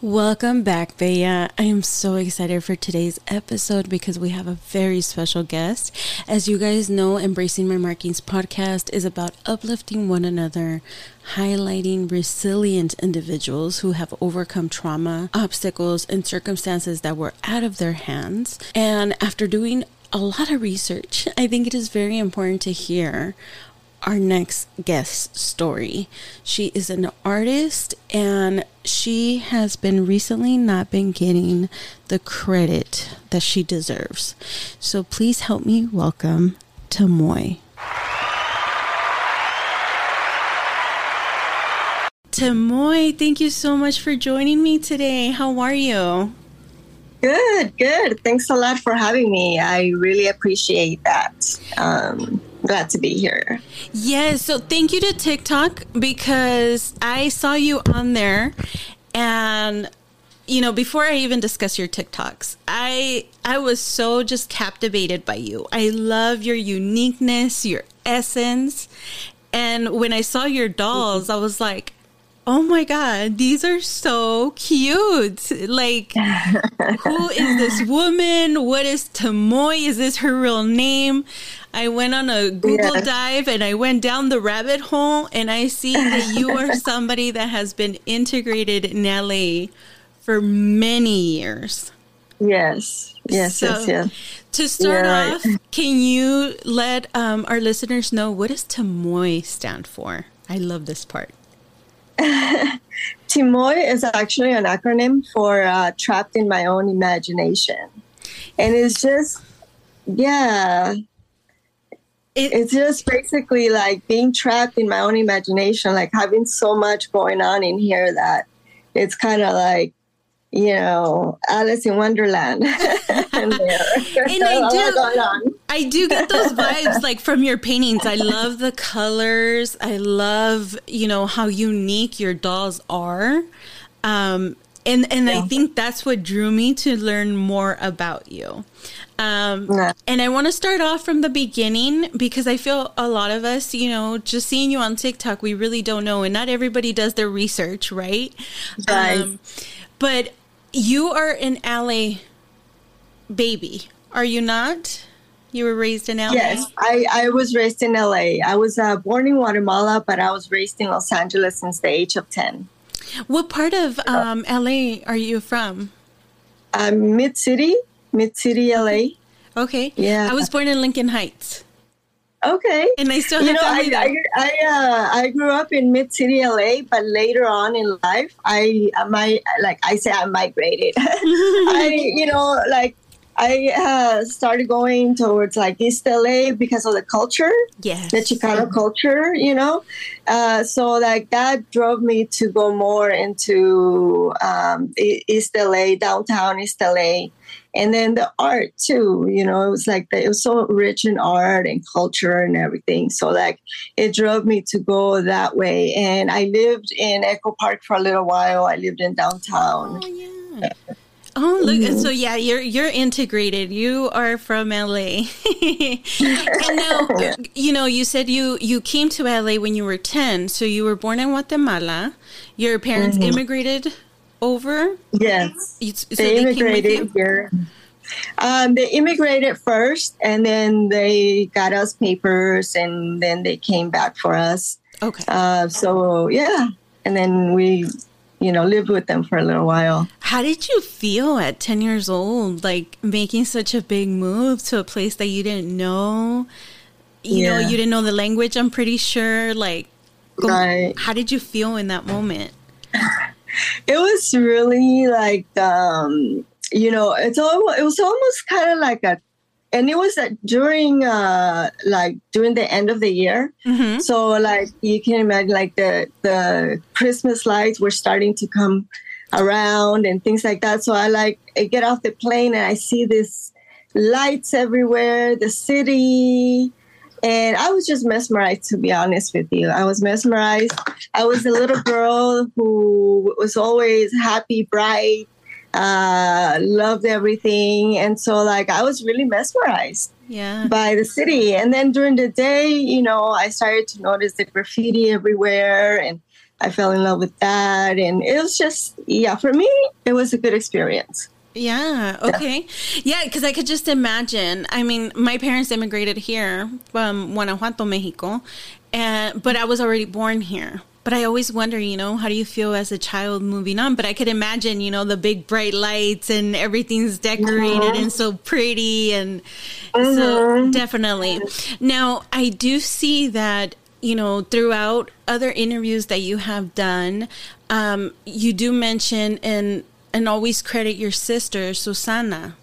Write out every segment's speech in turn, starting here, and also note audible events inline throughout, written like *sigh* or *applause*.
Welcome back, Bella. I am so excited for today's episode because we have a very special guest. As you guys know, Embracing My Markings podcast is about uplifting one another, highlighting resilient individuals who have overcome trauma, obstacles, and circumstances that were out of their hands. And after doing a lot of research, I think it is very important to hear our next guest story. She is an artist and she has been recently not been getting the credit that she deserves. So please help me welcome Tamoy. Tamoy, thank you so much for joining me today. How are you? Good, good. Thanks a lot for having me. I really appreciate that. Um, glad to be here. Yes. So thank you to TikTok because I saw you on there and you know before i even discuss your tiktoks i i was so just captivated by you i love your uniqueness your essence and when i saw your dolls i was like oh my god these are so cute. Like who is this *laughs* woman? What is tamoy? Is this her real name? I went on a google yes. dive and i went down the rabbit hole and i see that you are *laughs* somebody that has been integrated in la for many years. Yes yes so, yes yes. to start yeah, off right. can you let um, our listeners know what does tamoy stand for? I love this part *laughs* Timoy is actually an acronym for uh, Trapped in My Own Imagination. And it's just, yeah, it, it's just basically like being trapped in my own imagination, like having so much going on in here that it's kind of like you know, Alice in Wonderland. and, *laughs* *laughs* and I do, I do get those vibes like from your paintings. I love the colors. I love, you know, how unique your dolls are. Um, and and yeah. I think that's what drew me to learn more about you. Um, yeah. And I want to start off from the beginning because I feel a lot of us, you know, just seeing you on TikTok, we really don't know, and not everybody does their research, right? Right. Um, but you are an LA baby, are you not? You were raised in LA? Yes, I, I was raised in LA. I was uh, born in Guatemala, but I was raised in Los Angeles since the age of 10. What part of um, LA are you from? Um, Mid City, Mid City, LA. Okay. Yeah. I was born in Lincoln Heights. Okay. And I still you know, I, I, I, uh, I grew up in mid city LA, but later on in life, I my like I say I migrated. *laughs* I you know like I uh, started going towards like East LA because of the culture, yes, the Chicano culture, you know. Uh, so like that drove me to go more into um, East LA, downtown East LA, and then the art too you know? It was like the, it was so rich in art and culture and everything. So like it drove me to go that way. And i lived in echo park for a little while. I lived in downtown. Oh, yeah. Oh, look! So yeah, you're you're integrated. You are from LA, *laughs* and now *laughs* you know. You said you you came to LA when you were ten. So you were born in Guatemala. Your parents mm-hmm. immigrated over? Yes. so they, they immigrated here. Um, they immigrated first, and then they got us papers, and then they came back for us. Okay. Uh, so yeah, and then we, you know, lived with them for a little while. How did you feel at ten years old, like making such a big move to a place that you didn't know? You yeah. know, you didn't know the language. I'm pretty sure. Like, right. how did you feel in that moment? *laughs* it was really like um you know it's all it was almost kind of like a and it was uh, during uh like during the end of the year mm-hmm. so like you can imagine like the the christmas lights were starting to come around and things like that so i like I get off the plane and i see this lights everywhere the city and I was just mesmerized, to be honest with you. I was mesmerized. I was a little girl who was always happy, bright, uh, loved everything. And so, like, I was really mesmerized yeah. by the city. And then during the day, you know, I started to notice the graffiti everywhere and I fell in love with that. And it was just, yeah, for me, it was a good experience. Yeah. Okay. Yeah, because I could just imagine. I mean, my parents immigrated here from Guanajuato, Mexico, and but I was already born here. But I always wonder, you know, how do you feel as a child moving on? But I could imagine, you know, the big bright lights and everything's decorated mm-hmm. and so pretty, and mm-hmm. so definitely. Now, I do see that you know, throughout other interviews that you have done, um, you do mention and and always credit your sister Susana.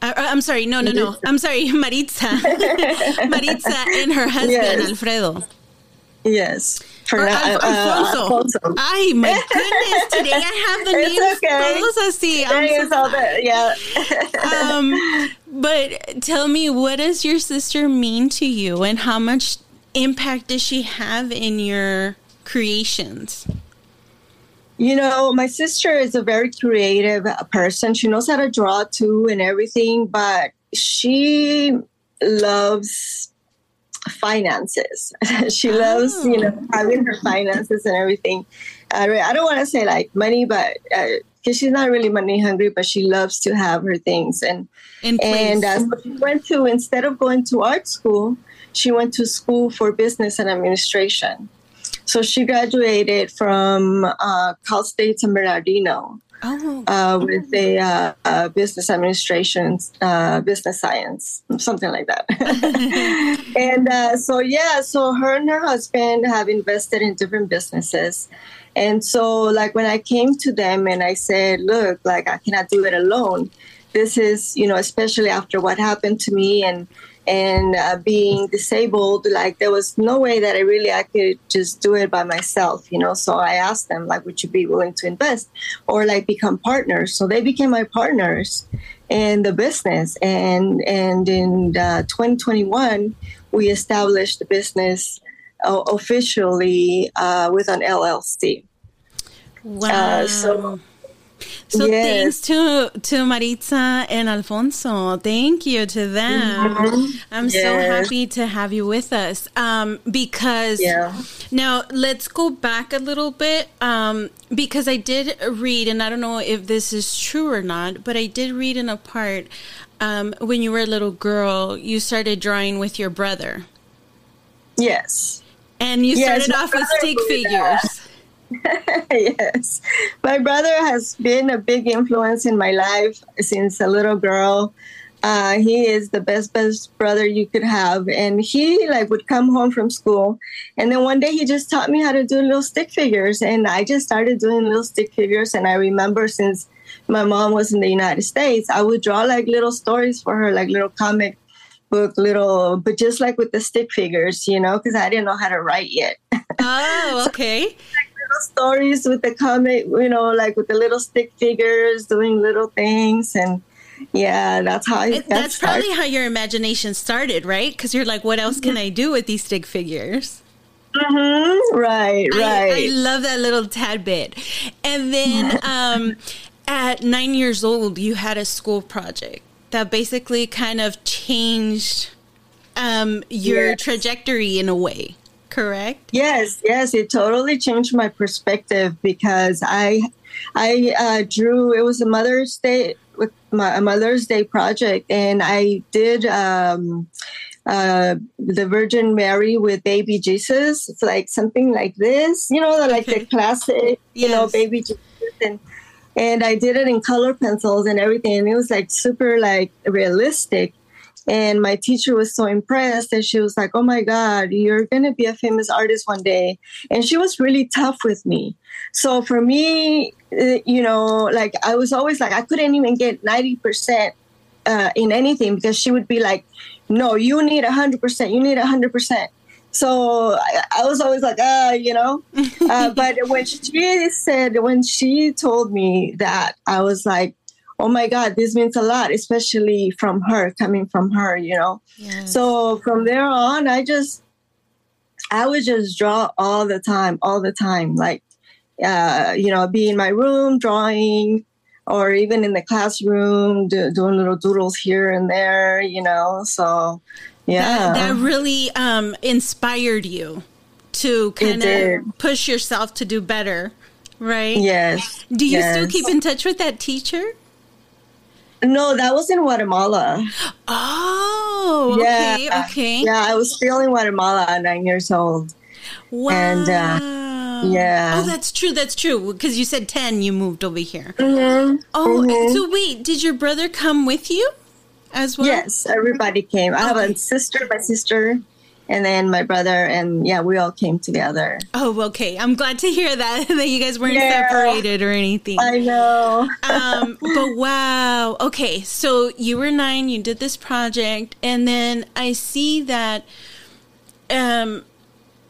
Uh, uh I'm sorry, no, no, no. I'm sorry, *laughs* Maritza. *laughs* Maritza and her husband yes. Alfredo. Yes. For, Al- uh, Alfonso. Alfonso. Ay, my *laughs* goodness. Today I have the names okay. todos así. I'm so that, yeah. um, but tell me, what does your sister mean to you and how much impact does she have in your creations? You know, my sister is a very creative person. She knows how to draw too and everything, but she loves finances. *laughs* she loves, oh. you know, having her finances and everything. I don't want to say like money, but because uh, she's not really money hungry, but she loves to have her things. And and uh, so she went to instead of going to art school, she went to school for business and administration. So she graduated from uh, Cal State San Bernardino oh. uh, with a uh, uh business administration, uh, business science, something like that. *laughs* and uh, so, yeah, so her and her husband have invested in different businesses. And so, like, when I came to them and I said, look, like, I cannot do it alone. This is, you know, especially after what happened to me and and uh, being disabled like there was no way that i really i could just do it by myself you know? So i asked them like would you be willing to invest or like become partners? So they became my partners in the business. And and in uh, 2021 we established the business uh, officially uh, with an llc wow so so yes. thanks to to Maritza and Alfonso. Thank you to them. Mm-hmm. I'm yes. so happy to have you with us. Um, because yeah. now let's go back a little bit. Um, because I did read, and I don't know if this is true or not, but I did read in a part um, when you were a little girl, you started drawing with your brother. Yes. And you started off with stick figures. *laughs* yes. My brother has been a big influence in my life since a little girl. Uh, he is the best best brother you could have. And he like would come home from school. And then one day he just taught me how to do little stick figures. And i just started doing little stick figures. And i remember since my mom was in the united states i would draw like little stories for her like little comic book little but just like with the stick figures you know because i didn't know how to write yet. Oh *laughs* okay stories with the comic, you know, like with the little stick figures doing little things and yeah, that's how I, that's probably how your imagination started, right? Because you're like, what else can I do with these stick figures? Mm-hmm. Right, right. I, I, love that little tad bit. And then *laughs* um, at nine years old, you had a school project that basically kind of changed um, your yes. trajectory in a way correct? Yes, yes, it totally changed my perspective because I I uh, drew. It was a Mother's Day with my a Mother's Day project, and I did um, uh, the Virgin Mary with baby Jesus. It's like something like this, you know, like okay. the classic, you yes. know, baby Jesus, and and I did it in color pencils and everything, and it was like super like realistic. And my teacher was so impressed and she was like, Oh my God, you're going to be a famous artist one day. And she was really tough with me. So for me, uh, you know, like I was always like, I couldn't even get 90% uh, in anything because she would be like, No, you need 100%, you need 100%. So I, I was always like, ah, uh, you know. *laughs* Uh, but when she said, when she told me that, I was like, oh my God, this means a lot, especially from her, coming from her, you know. Yes. So from there on, I just, I would just draw all the time, all the time. Like, uh, you know, be in my room drawing, or even in the classroom do, doing little doodles here and there, you know. So, yeah, that, that really um, inspired you to kind of push yourself to do better, right? Yes. Do you yes. still keep in touch with that teacher? No, that was in Guatemala. Oh, yeah. okay, okay. Yeah, I was still in Guatemala at nine years old. Wow. And, uh, yeah. Oh, that's true. That's true. Because you said 10, you moved over here. Mm-hmm. Oh, mm-hmm. so wait, did your brother come with you as well? Yes, everybody came. I have a sister, my sister, and then my brother, and yeah, we all came together. Oh, okay. I'm glad to hear that *laughs* that you guys weren't yeah, separated or anything. I know. um, but wow. Okay, so you were nine. You did this project, and then I see that, um,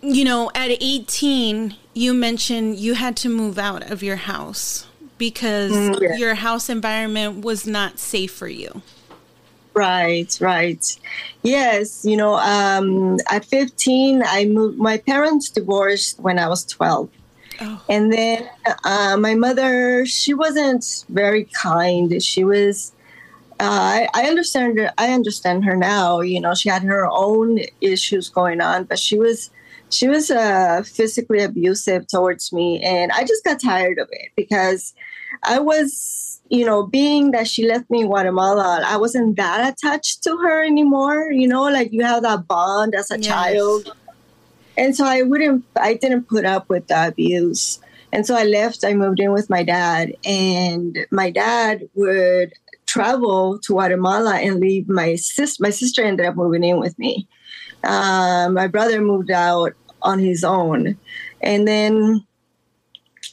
you know, at 18, you mentioned you had to move out of your house because mm, yeah. your house environment was not safe for you. Right, right. Yes, you know, um, at 15, I moved. My parents divorced when I was 12. Oh. And then uh, my mother, she wasn't very kind. She was, uh, I, I understand her. I understand her now. You know, she had her own issues going on, but she was, she was uh, physically abusive towards me, and I just got tired of it because I was you know, being that she left me in Guatemala, I wasn't that attached to her anymore. You know, like you have that bond as a yes. child. And so I wouldn't, I didn't put up with the abuse. And so I left, I moved in with my dad, and my dad would travel to Guatemala and leave my sister. My sister ended up moving in with me. Um, my brother moved out on his own. And then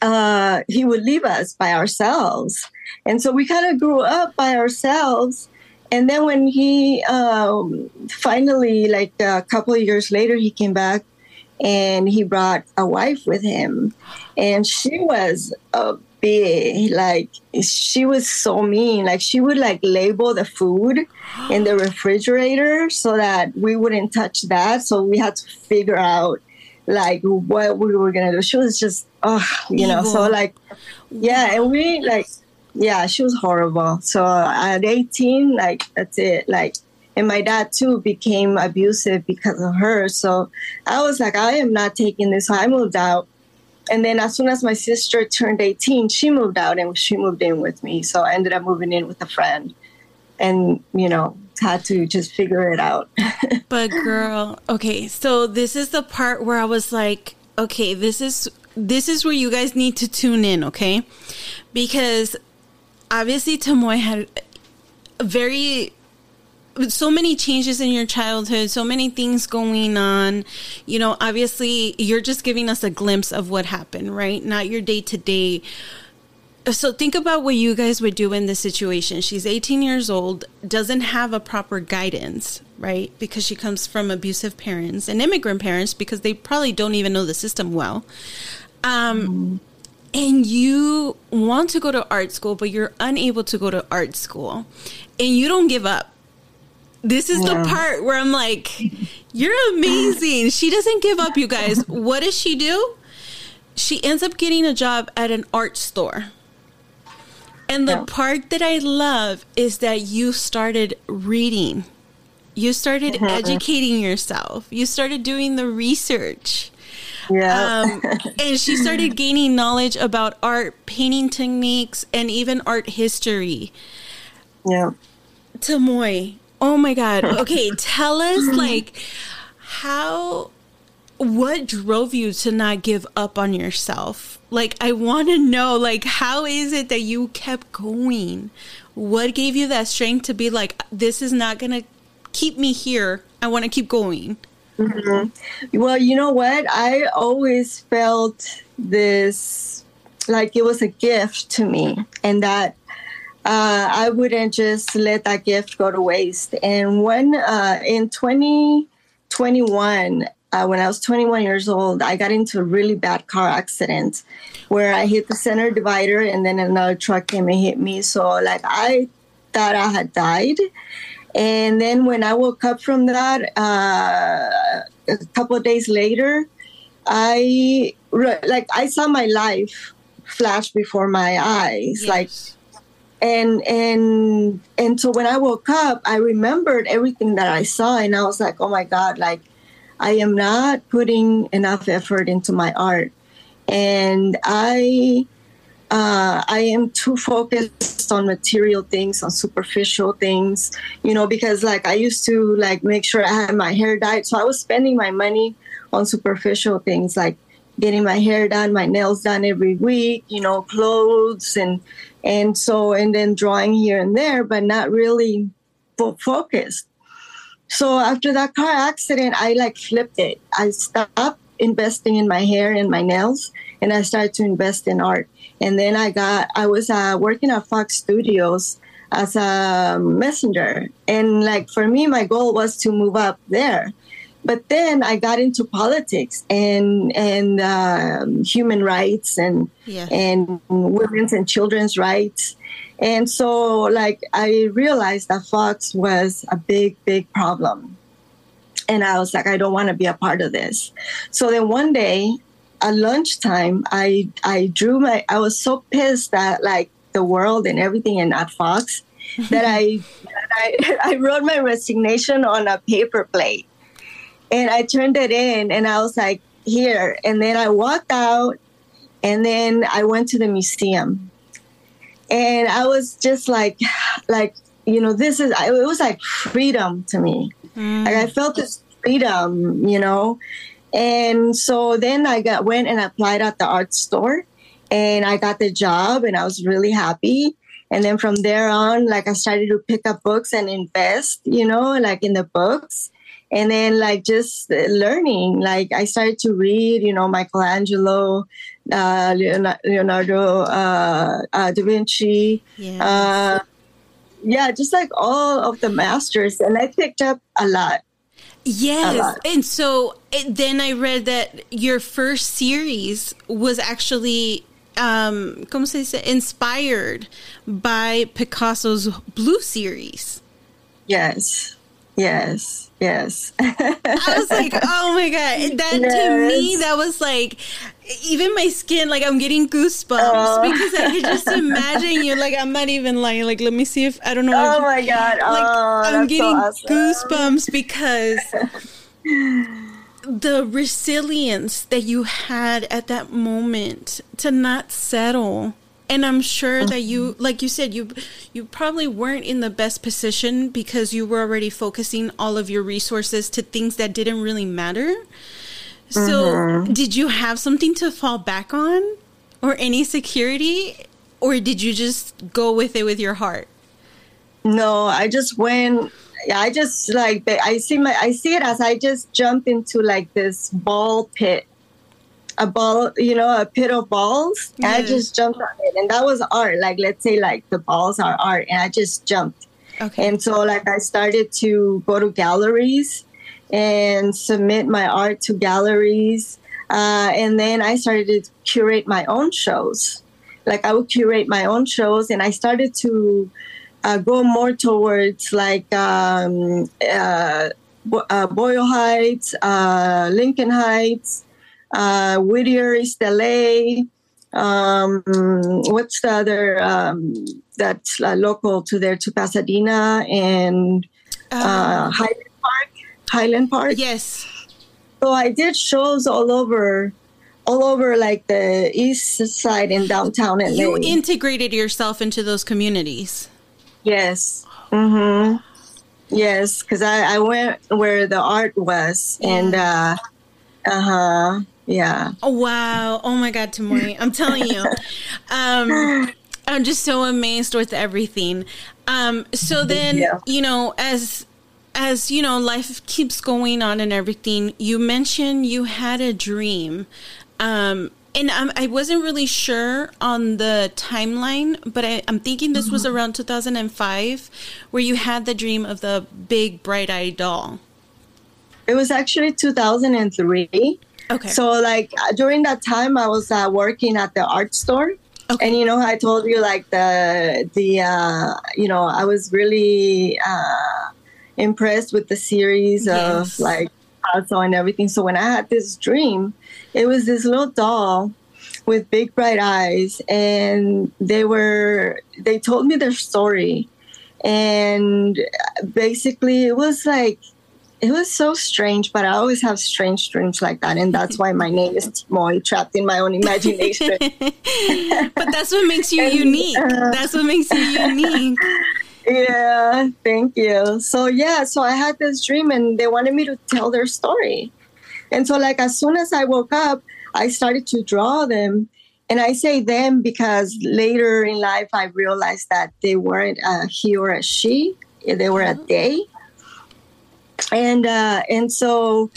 uh, he would leave us by ourselves. And so we kind of grew up by ourselves. And then when he um, finally, like a couple of years later, he came back and he brought a wife with him. And she was a big, like, she was so mean. Like, she would like label the food in the *gasps* refrigerator so that we wouldn't touch that. So we had to figure out like what we were gonna do. She was just, oh, you know, so like, yeah, and we like yeah, she was horrible. So at 18, like that's it. Like, and my dad too became abusive because of her. So I was like, I am not taking this. So I moved out. And then as soon as my sister turned 18, she moved out and she moved in with me. So I ended up moving in with a friend and, you know, had to just figure it out. *laughs* but girl, okay, so this is the part where I was like, okay, this is this is where you guys need to tune in, okay? Because obviously Tamoy had very so many changes in your childhood, so many things going on. You know, obviously, you're just giving us a glimpse of what happened, right? Not your day to day. So, think about what you guys would do in this situation. She's 18 years old, doesn't have a proper guidance, right? Because she comes from abusive parents and immigrant parents because they probably don't even know the system well. Um, mm and you want to go to art school, but you're unable to go to art school, and you don't give up. This is yeah. the part where I'm like, you're amazing. she doesn't give up, you guys. What does she do? She ends up getting a job at an art store. And the yeah. part that I love is that you started reading. You started mm-hmm. educating yourself. You started doing the research. Yeah. Um, *laughs* and she started gaining knowledge about art, painting techniques, and even art history. Yeah. Tamoy, oh my God. *laughs* Okay, tell us like how, what drove you to not give up on yourself? Like, I want to know, like, how is it that you kept going? What gave you that strength to be like, this is not to keep me here? I want to keep going. Mm-hmm. Well, you know what? I always felt this like it was a gift to me, and that uh, I wouldn't just let that gift go to waste. And when uh, in 2021, uh, when I was 21 years old, I got into a really bad car accident where I hit the center divider and then another truck came and hit me. So, like, I thought I had died. And then when I woke up from that, uh, a couple of days later, I like I saw my life flash before my eyes, yes. like, and and and so when I woke up, I remembered everything that I saw, and I was like, oh my god, like I am not putting enough effort into my art. And I uh, I am too focused on material things, on superficial things, you know, because like I used to like make sure I had my hair dyed. So I was spending my money on superficial things like getting my hair done, my nails done every week, you know, clothes and and so and then drawing here and there, but not really fo- focused. So after that car accident, I like flipped it. I stopped investing in my hair and my nails, and I started to invest in art. And then I got I was uh, working at Fox Studios as a messenger, and like for me, my goal was to move up there. But then I got into politics and and um, human rights and Yeah. and women's and children's rights. And so, like, I realized that Fox was a big, big problem. And I was like, I don't want to be a part of this. So then one day at lunchtime, I, I drew my, I was so pissed at like the world and everything and at Fox *laughs* that I, that I, *laughs* I wrote my resignation on a paper plate and I turned it in and I was like, here. And then I walked out and then I went to the museum, and I was just like, *sighs* like you know, this is it was like freedom to me. Mm. Like I felt this freedom, you know, and so then I got went and applied at the art store, and I got the job, and I was really happy. And then from there on, like I started to pick up books and invest, you know, like in the books and then like just learning like i started to read you know michelangelo uh, leonardo uh, uh, da vinci Yeah. uh, yeah just like all of the masters and i picked up a lot Yes. lot. And so it, then I read that your first series was actually, um, como se dice, inspired by Picasso's Blue series. yes yes yes I was like, *laughs* oh my God. That to me, that was like, even my skin, like I'm getting goosebumps Oh. because I could just imagine you. Like, I'm not even lying. Like, let me see if, I don't know. oh my god like oh, I'm getting so awesome. goosebumps because *laughs* the resilience that you had at that moment to not settle. And i'm sure that you mm-hmm. like you said you you probably weren't in the best position because you were already focusing all of your resources to things that didn't really matter. So mm-hmm. did you have something to fall back on or any security or did you just go with it with your heart? No, I just went. Yeah, I just like I see my I see it as I just jumped into like this ball pit, a ball, you know, a pit of balls. And I just jumped on it, and that was art. Like let's say like the balls are art, and I just jumped. okay And so like I started to go to galleries and submit my art to galleries, uh, and then I started to curate my own shows. Like I would curate my own shows, and I started to uh, go more towards like um, uh, uh, Boyle Heights, uh, Lincoln Heights, uh, Whittier, East LA. Um, what's the other um, that's uh, local to there to Pasadena and uh, Highland Park? Highland Park. yes So I did shows all over, all over like the east side and downtown LA. you integrated yourself into those communities Yes. Mm-hmm. Yes, because I, I went where the art was, and uh, uh huh, yeah. Oh wow! Oh my God, Tamoy, I'm telling you, *laughs* um, I'm just so amazed with everything. Um, so then, Yeah. you know, as as you know, life keeps going on and everything. You mentioned you had a dream, um, and I'm, I wasn't really sure on the timeline, but I, I'm thinking this was around 2005, where you had the dream of the big bright-eyed doll. It was actually 2003. Okay. So like uh, during that time, I was uh, working at the art store. Okay. And you know, I told you like the the uh, you know I was really uh, impressed with the series Yes. of like Picasso and everything. So when I had this dream, it was this little doll with big bright eyes, and they were they told me their story, and basically it was like it was so strange, but I always have strange dreams like that, and that's why my name is Timoy, trapped in my own imagination. *laughs* but that's what makes you *laughs* and, unique. Uh, that's what makes you unique. *laughs* Yeah, thank you. So yeah, so I had this dream, and they wanted me to tell their story, and so like as soon as I woke up, I started to draw them. And I say them because later in life I realized that they weren't a he or a she; they were a oh. they and uh, and so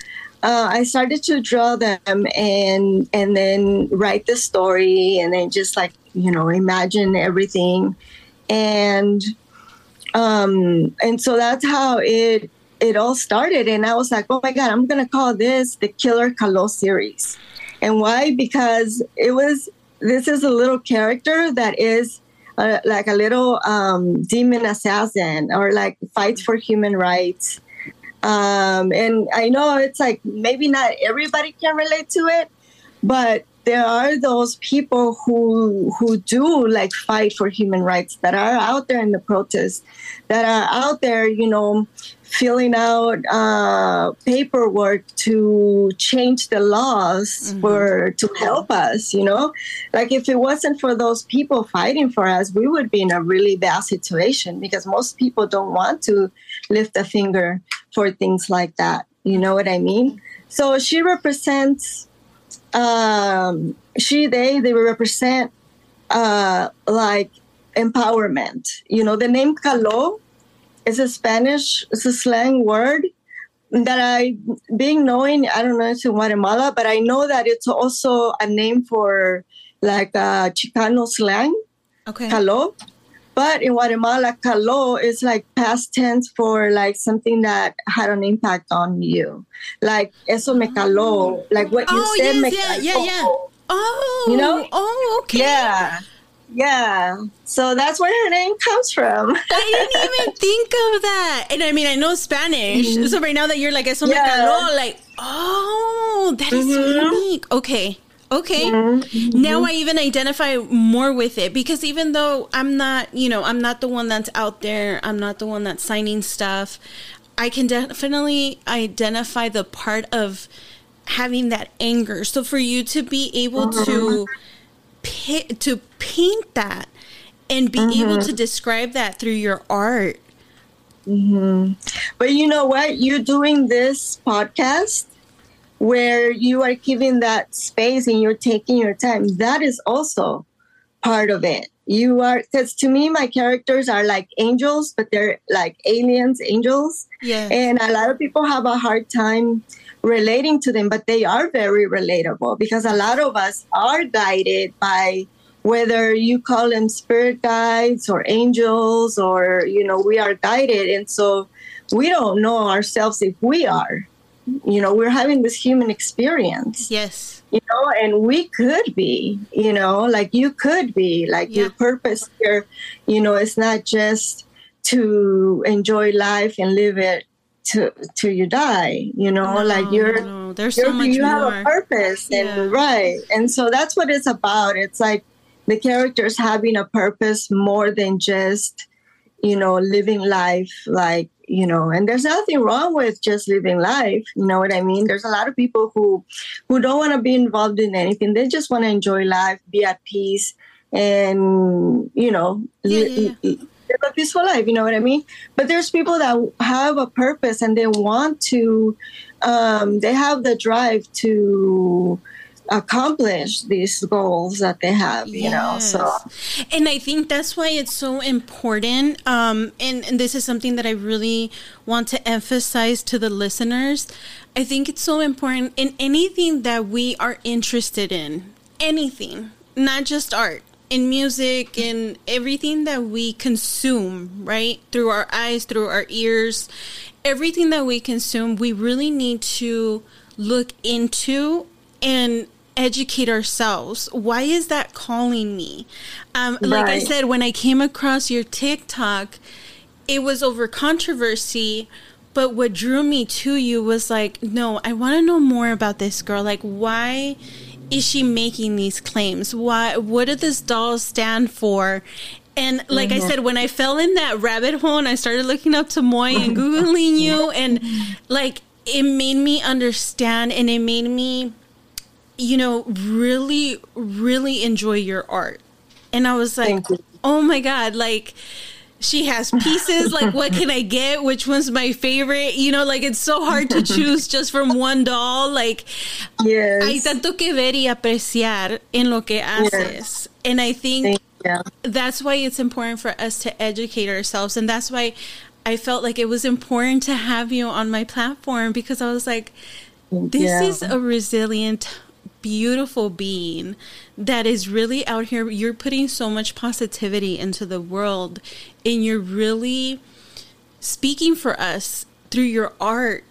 uh, I started to draw them and and then write the story and then just like you know imagine everything and um and so that's how it it all started. And I was like oh my god I'm gonna call this the Killer Kalo series. And why? Because it was this is a little character that is uh, like a little um, demon assassin or like fights for human rights. Um, and I know it's like maybe not everybody can relate to it, but there are those people who who do like fight for human rights that are out there in the protests, that are out there, you know, filling out uh, paperwork to change the laws mm-hmm. for to help us you know like if it wasn't for those people fighting for us we would be in a really bad situation because most people don't want to lift a finger for things like that you know what i mean so she represents um she they they represent uh like empowerment you know the name Kalo it's a Spanish, it's a slang word that I, being knowing, I don't know it's in Guatemala, but I know that it's also a name for like a Chicano slang. Okay. Calo. But in Guatemala, calo is like past tense for like something that had an impact on you. Like, eso me caló. Like what you oh, said yes, me yeah, caló. Yeah, yeah. Oh, you know? Oh, okay. Yeah. Yeah. So that's where her name comes from. *laughs* I didn't even think of that. And I mean, I know Spanish. Mm-hmm. So right now that you're like, eso yeah. me caló, like, oh, that is mm-hmm. unique. Okay. Okay. Mm-hmm. Now I even identify more with it because even though I'm not, you know, I'm not the one that's out there, I'm not the one that's signing stuff, I can definitely identify the part of having that anger. So for you to be able to mm-hmm to paint that and be mm-hmm. able to describe that through your art. Mm-hmm. But you know what? You're doing this podcast where you are giving that space and you're taking your time. That is also part of it. You are, because to me, my characters are like angels, but they're like aliens, angels. Yeah. And a lot of people have a hard time relating to them, but they are very relatable because a lot of us are guided by whether you call them spirit guides or angels or you know we are guided and so we don't know ourselves if we are you know we're having this human experience yes you know and we could be you know like you could be like yeah. your purpose here you know it's not just to enjoy life and live it to to you die you know no, like you're no, there's you're, so much you more. have a purpose yeah. and right and so that's what it's about it's like the characters having a purpose more than just you know living life like you know and there's nothing wrong with just living life you know what i mean there's a lot of people who who don't want to be involved in anything they just want to enjoy life be at peace and you know yeah, yeah, yeah live a peaceful life. You know what I mean? But there's people that have a purpose and they want to, um, they have the drive to accomplish these goals that they have you yes. know so and i think that's why it's so important um and, and this is something that i really want to emphasize to the listeners i think it's so important in anything that we are interested in anything not just art in music and everything that we consume, right? Through our eyes, through our ears, everything that we consume, we really need to look into and educate ourselves. Why is that calling me? Um, right. Like I said, when I came across your TikTok, it was over controversy. But what drew me to you was like, no, I want to know more about this girl. Like, why is she making these claims? Why? What do this doll stand for? And like mm-hmm. I said, when I fell in that rabbit hole and I started looking up Tomoy and Googling you, and like it made me understand and it made me, you know, really, really enjoy your art. And I was like, oh my God, like, she has pieces like what can i get which one's my favorite you know like it's so hard to *laughs* choose just from one doll like yes. hay tanto que ver y apreciar en lo que haces yes. and i think that's why it's important for us to educate ourselves and that's why i felt like it was important to have you on my platform because i was like this yeah. is a resilient beautiful being that is really out here. You're putting so much positivity into the world and you're really speaking for us through your art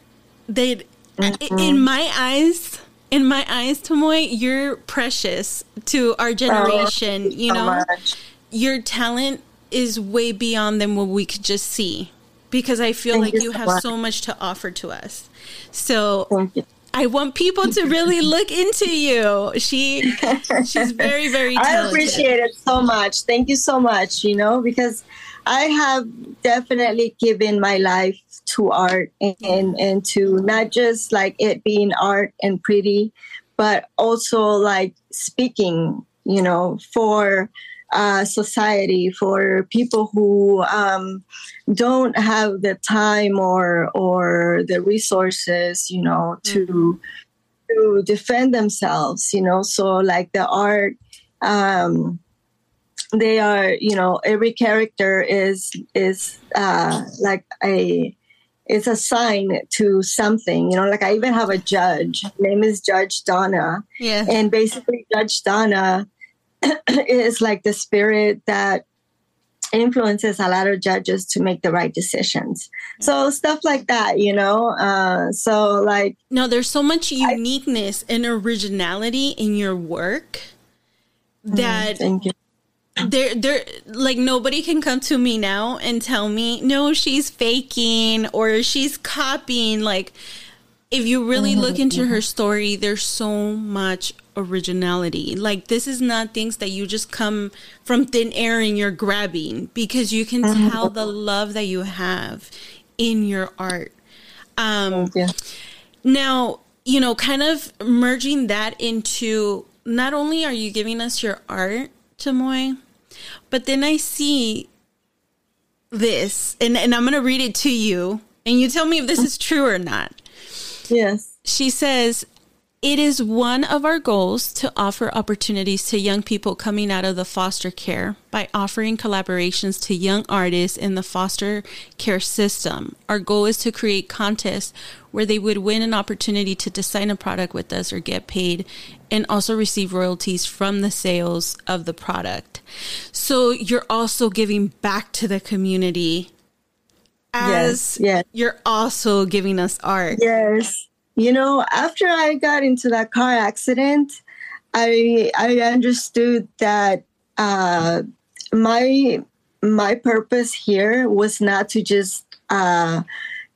that mm-hmm. in my eyes in my eyes Tomoy you're precious to our generation oh, you know so your talent is way beyond than what we could just see because I feel Thank like you, you so have much. so much to offer to us so I want people to really *laughs* look into you. She she's very very talented. I appreciate it so much. Thank you so much, you know, because I have definitely given my life to art and, and, and to not just like it being art and pretty, but also like speaking, you know, for uh, society for people who um, don't have the time or or the resources, you know, to mm-hmm. to defend themselves. You know, so like the art. Um, they are you know every character is is uh like a it's a sign to something you know like i even have a judge name is judge donna yeah and basically judge donna *coughs* is like the spirit that influences a lot of judges to make the right decisions. So stuff like that, you know. Uh, so like no, there's so much uniqueness I, and originality in your work mm, that. There, there, like nobody can come to me now and tell me, no, she's faking or she's copying. Like, if you really mm-hmm. look into her story, there's so much originality. Like this is not things that you just come from thin air and you're grabbing because you can mm-hmm. tell the love that you have in your art. Um you. now, you know, kind of merging that into not only are you giving us your art, Tomoy, but then I see this and, and I'm gonna read it to you and you tell me if this is true or not. Yes. She says, it is one of our goals to offer opportunities to young people coming out of the foster care by offering collaborations to young artists in the foster care system. Our goal is to create contests where they would win an opportunity to design a product with us or get paid and also receive royalties from the sales of the product. So you're also giving back to the community as yes, yes. you're also giving us art. Yes. You know, after I got into that car accident, I I understood that uh, my my purpose here was not to just uh,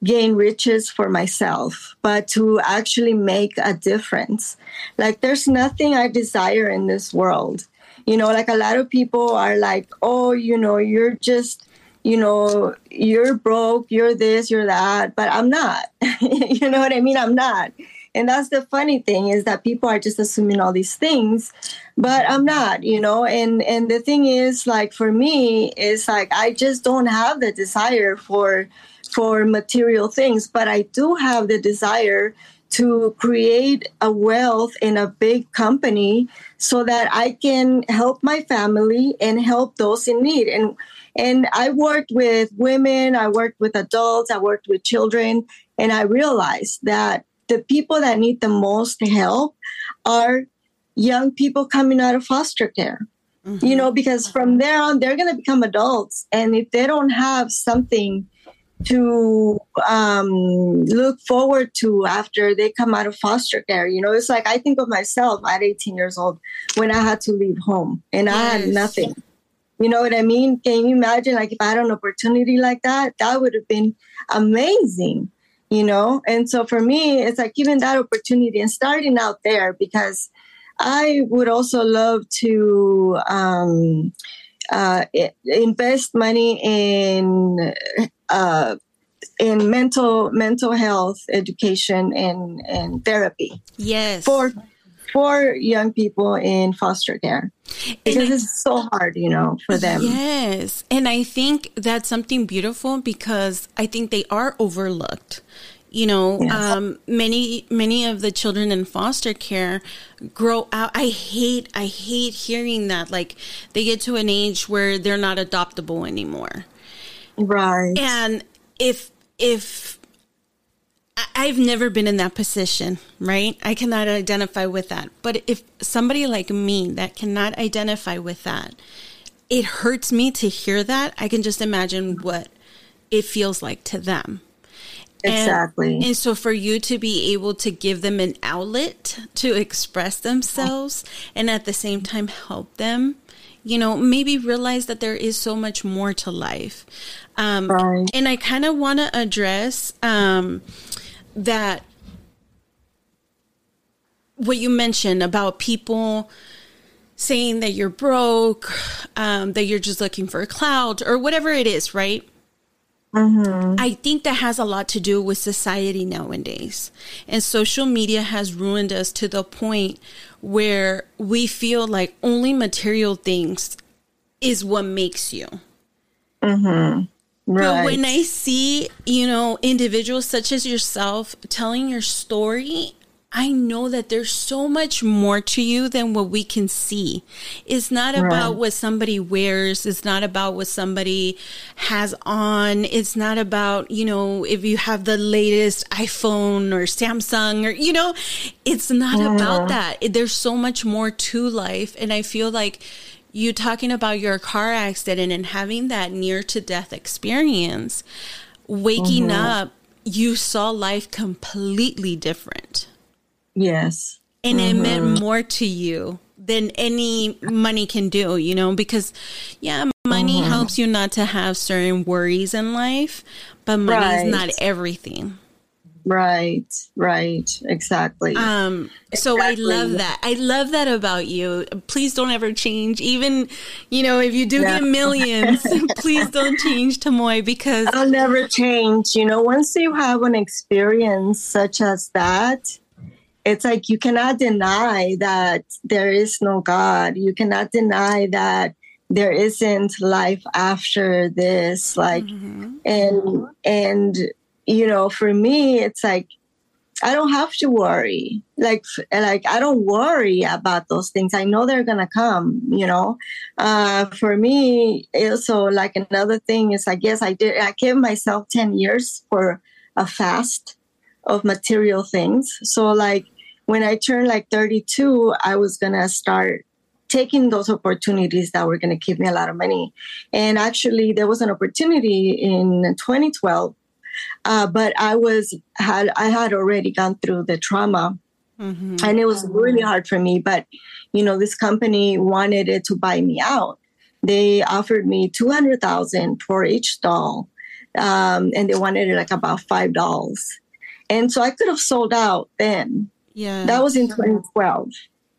gain riches for myself, but to actually make a difference. Like, there's nothing I desire in this world. You know, like a lot of people are like, oh, you know, you're just you know, you're broke, you're this, you're that, but I'm not. *laughs* you know what I mean? I'm not. And that's the funny thing is that people are just assuming all these things, but I'm not, you know. And and the thing is like for me is like I just don't have the desire for for material things, but I do have the desire to create a wealth in a big company so that I can help my family and help those in need. And and I worked with women, I worked with adults, I worked with children, and I realized that the people that need the most help are young people coming out of foster care. Mm-hmm. You know, because from there on, they're going to become adults. And if they don't have something to um, look forward to after they come out of foster care. You know, it's like I think of myself at 18 years old when I had to leave home and yes. I had nothing. You know what I mean? Can you imagine, like, if I had an opportunity like that, that would have been amazing, you know? And so for me, it's like giving that opportunity and starting out there because I would also love to, um, uh, invest money in uh, in mental mental health education and and therapy. Yes. For for young people in foster care because I, it's so hard, you know, for them. Yes. And I think that's something beautiful because I think they are overlooked. You know, yes. um, many many of the children in foster care grow out. I hate I hate hearing that. Like they get to an age where they're not adoptable anymore. Right. And if if I've never been in that position, right? I cannot identify with that. But if somebody like me that cannot identify with that, it hurts me to hear that. I can just imagine what it feels like to them. Exactly. And, and, so for you to be able to give them an outlet to express themselves and at the same time help them, you know, maybe realize that there is so much more to life. Um, right. And I kind of want to address um, that what you mentioned about people saying that you're broke, um, that you're just looking for a cloud or whatever it is, right? Mm-hmm. I think that has a lot to do with society nowadays. And social media has ruined us to the point where we feel like only material things is what makes you. Mm-hmm. Right. But when I see, you know, individuals such as yourself telling your story, I know that there's so much more to you than what we can see. It's not right. about what somebody wears. It's not about what somebody has on. It's not about, you know, if you have the latest iPhone or Samsung or, you know, it's not mm. about that. There's so much more to life. And I feel like you talking about your car accident and having that near to death experience, waking mm-hmm. up, you saw life completely different. Yes. And mm-hmm. it meant mm-hmm. more to you than any money can do, you know, because yeah, money mm-hmm. helps you not to have certain worries in life, but money right. is not everything. Right, right, exactly. Um, so exactly. I love that. I love that about you. Please don't ever change. Even, you know, if you do yeah. get millions, *laughs* please don't change Tamoy because I'll never change. You know, once you have an experience such as that, it's like you cannot deny that there is no God. You cannot deny that there isn't life after this. Like, mm-hmm. and and you know, for me, it's like I don't have to worry. Like, like I don't worry about those things. I know they're gonna come. You know, uh, for me, also like another thing is, I guess I did. I gave myself ten years for a fast of material things. So, like when I turned like thirty-two, I was gonna start taking those opportunities that were going to give me a lot of money. And actually, there was an opportunity in 2012 uh, but I was had I had already gone through the trauma, mm-hmm. and it was really hard for me. But you know, this company wanted it to buy me out. They offered me two hundred thousand for each doll, um, and they wanted it like about five dolls. And so I could have sold out then. Yeah, that was in 2012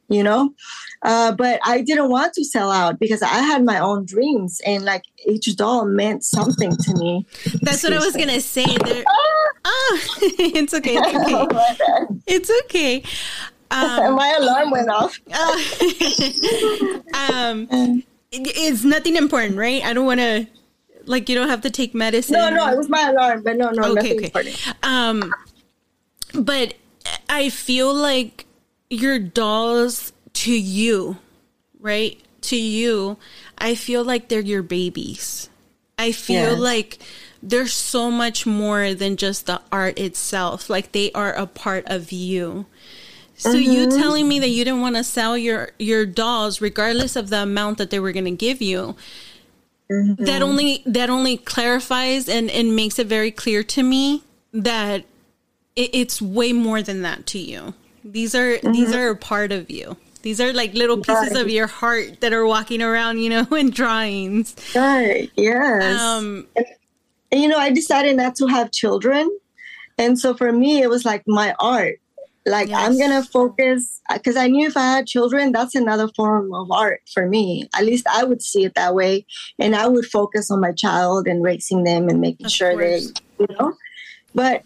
you know? Uh, but i didn't want to sell out because i had my own dreams and like each doll meant something to me. That's what i was gonna say. There oh, *laughs* *laughs* it's okay it's okay. *laughs* It's okay. Um, my alarm went off. Um, it's nothing important right? I don't want to like you don't have to take medicine. No no it was my alarm but no no okay, nothing okay. important. Um but i feel like your dolls to you, right? To you, I feel like they're your babies. I feel yes. like they're so much more than just the art itself. Like they are a part of you. So mm-hmm. you telling me that you didn't want to sell your your dolls regardless of the amount that they were going to give you. Mm-hmm. That only that only clarifies and and makes it very clear to me that it, it's way more than that to you. These are mm-hmm. these are a part of you. These are like little pieces right. of your heart that are walking around, you know, *laughs* in drawings. Right. Yes. Um, and, and, you know, I decided not to have children, and so for me, it was like my art. Like yes. I'm gonna focus because I knew if I had children, that's another form of art for me. At least I would see it that way, and I would focus on my child and raising them and making of sure course. they, you know. But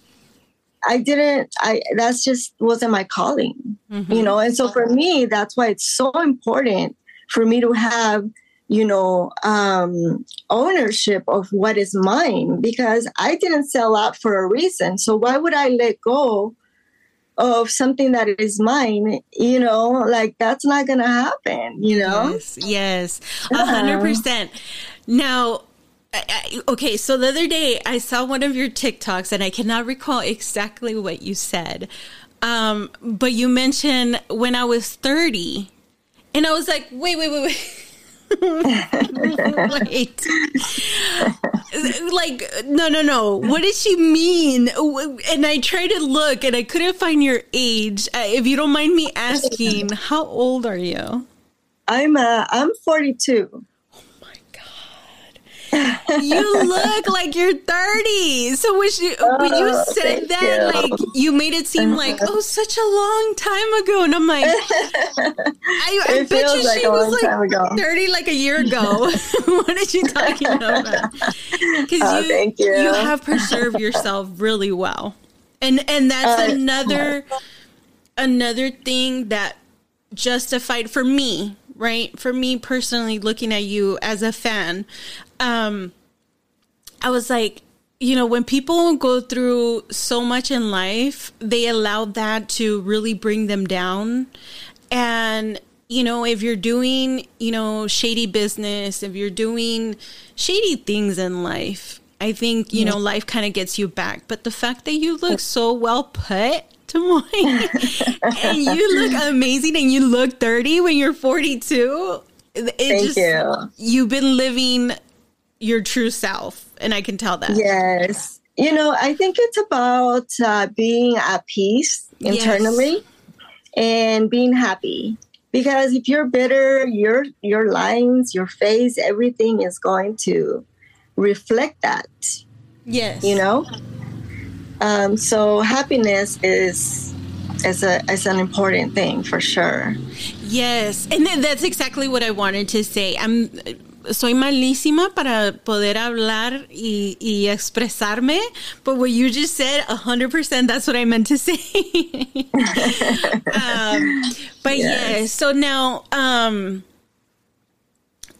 I didn't. I that's just wasn't my calling, mm-hmm. you know. And so for me, that's why it's so important for me to have you know um, ownership of what is mine because I didn't sell out for a reason. So why would I let go? of something that is mine, you know, like that's not going to happen, you know? Yes, yes, a hundred percent. Now, Okay, so the other day I saw one of your TikToks and I cannot recall exactly what you said. Um, but you mentioned when I was 30 and I was like, wait, wait, wait, wait. *laughs* Wait. like, no, no, no. What does she mean? And I tried to look and I couldn't find your age. Uh, if you don't mind me asking, how old are you? I'm uh, I'm 42 you look like you're 30. So when, she, oh, when you oh, said that, you. like you made it seem like *laughs* oh, such a long time ago, and I'm like, I, I bet you like she was like 30, like a year ago. *laughs* what is she talking about? *laughs* Because oh, you, you you have preserved yourself really well, and and that's uh, another another thing that justified for me right? For me personally, looking at you as a fan, um, I was like, you know, when people go through so much in life, they allow that to really bring them down. And, you know, if you're doing, you know, shady business, if you're doing shady things in life, I think, you yeah. know, life kind of gets you back. But the fact that you look so well put, Tamoy, *laughs* and you look amazing and you look 30 when you're 42. It Thank just, you. You've been living your true self, and I can tell that. Yes. You know, I think it's about uh, being at peace internally yes. and being happy. Because if you're bitter, your your lines, your face, everything is going to reflect that. Yes. You know? Um, so happiness is is a is an important thing for sure. Yes, and that's exactly what I wanted to say. I'm soy malísima para poder hablar y, y expresarme, but what you just said, 100%, that's what I meant to say. *laughs* um, but yes. yeah, so now um,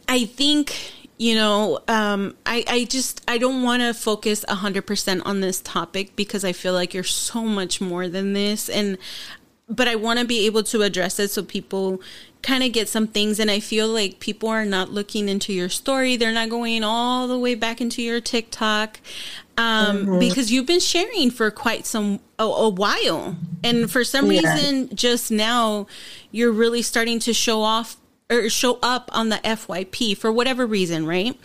I think you know um, I, I just i don't want to focus 100% on this topic because i feel like you're so much more than this and but i want to be able to address it so people kind of get some things and i feel like people are not looking into your story they're not going all the way back into your tiktok um, mm-hmm. because you've been sharing for quite some a, a while and for some yeah. reason just now you're really starting to show off or show up on the FYP for whatever reason, right?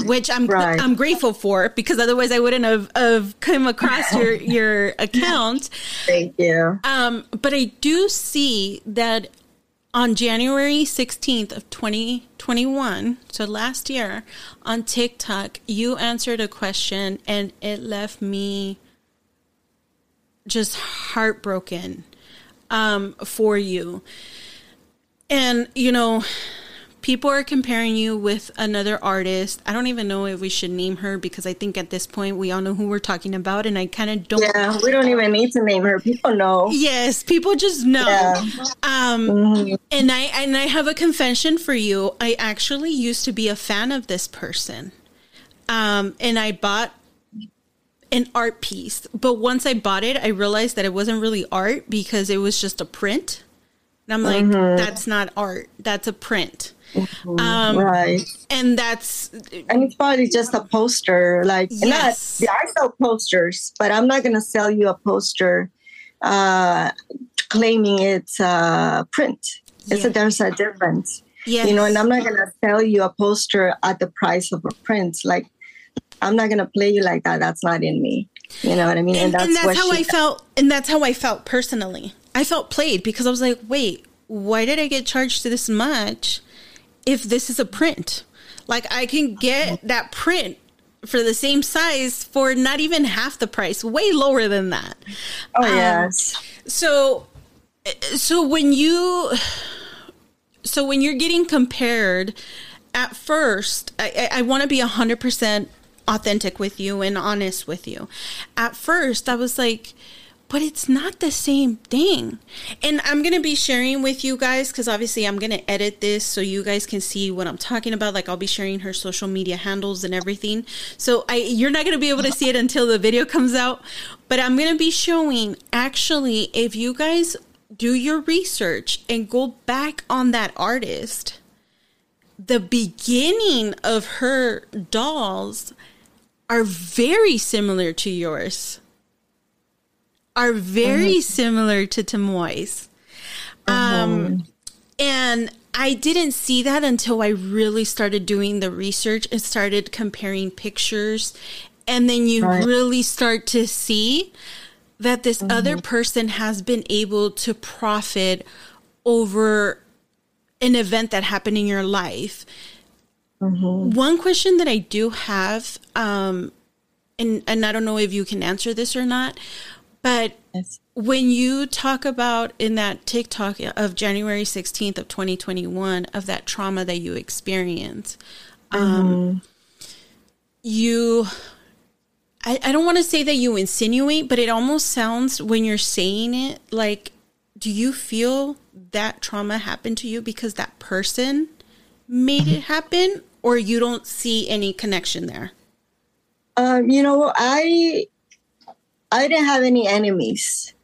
Which I'm right. I'm grateful for because otherwise I wouldn't have, have come across your *laughs* your account. Thank you. Um, but I do see that on January 16th of 2021, so last year, on TikTok, you answered a question and it left me just heartbroken um, for you. And, you know, people are comparing you with another artist. I don't even know if we should name her because I think at this point we all know who we're talking about, and I kind of don't. Yeah, we don't even need to name her. People know. Yes, people just know. Yeah. Um, mm-hmm. and I and I have a confession for you. I actually used to be a fan of this person, um, and I bought an art piece. But once I bought it, I realized that it wasn't really art because it was just a print. And I'm like, mm-hmm. that's not art. That's a print. Mm-hmm. Um, right. And that's. And it's probably just a poster. Like, yes. not, I sell posters, but I'm not going to sell you a poster uh, claiming it's a print. It's a, there's a difference. Yes. You know, and I'm not going to sell you a poster at the price of a print. Like, I'm not going to play you like that. That's not in me. You know what I mean? And, and that's, and that's how I felt. And that's how I felt personally. I felt played because I was like, wait, why did I get charged this much if this is a print? Like I can get that print for the same size for not even half the price, way lower than that. Oh um, yes. So so when you so when you're getting compared at first i, I want to be 100% authentic with you and honest with you at first i was like but it's not the same thing. And I'm going to be sharing with you guys because obviously I'm going to edit this so you guys can see what I'm talking about. Like I'll be sharing her social media handles and everything. So I you're not going to be able to see it until the video comes out, but I'm going to be showing actually if you guys do your research and go back on that artist, the beginning of her dolls are very similar to yours are very mm-hmm. similar to Tamoy's. Um, mm-hmm. and I didn't see that until I really started doing the research and started comparing pictures. And then you right. really start to see that this mm-hmm. other person has been able to profit over an event that happened in your life. Mm-hmm. One question that I do have, um, and, and I don't know if you can answer this or not, but yes. when you talk about in that TikTok of January 16th of 2021 of that trauma that you experience, um, mm-hmm. um, you I, I don't want to say that you insinuate, but it almost sounds when you're saying it like, do you feel that trauma happened to you because that person made it happen, or you don't see any connection there? Um, you know, I I didn't have any enemies,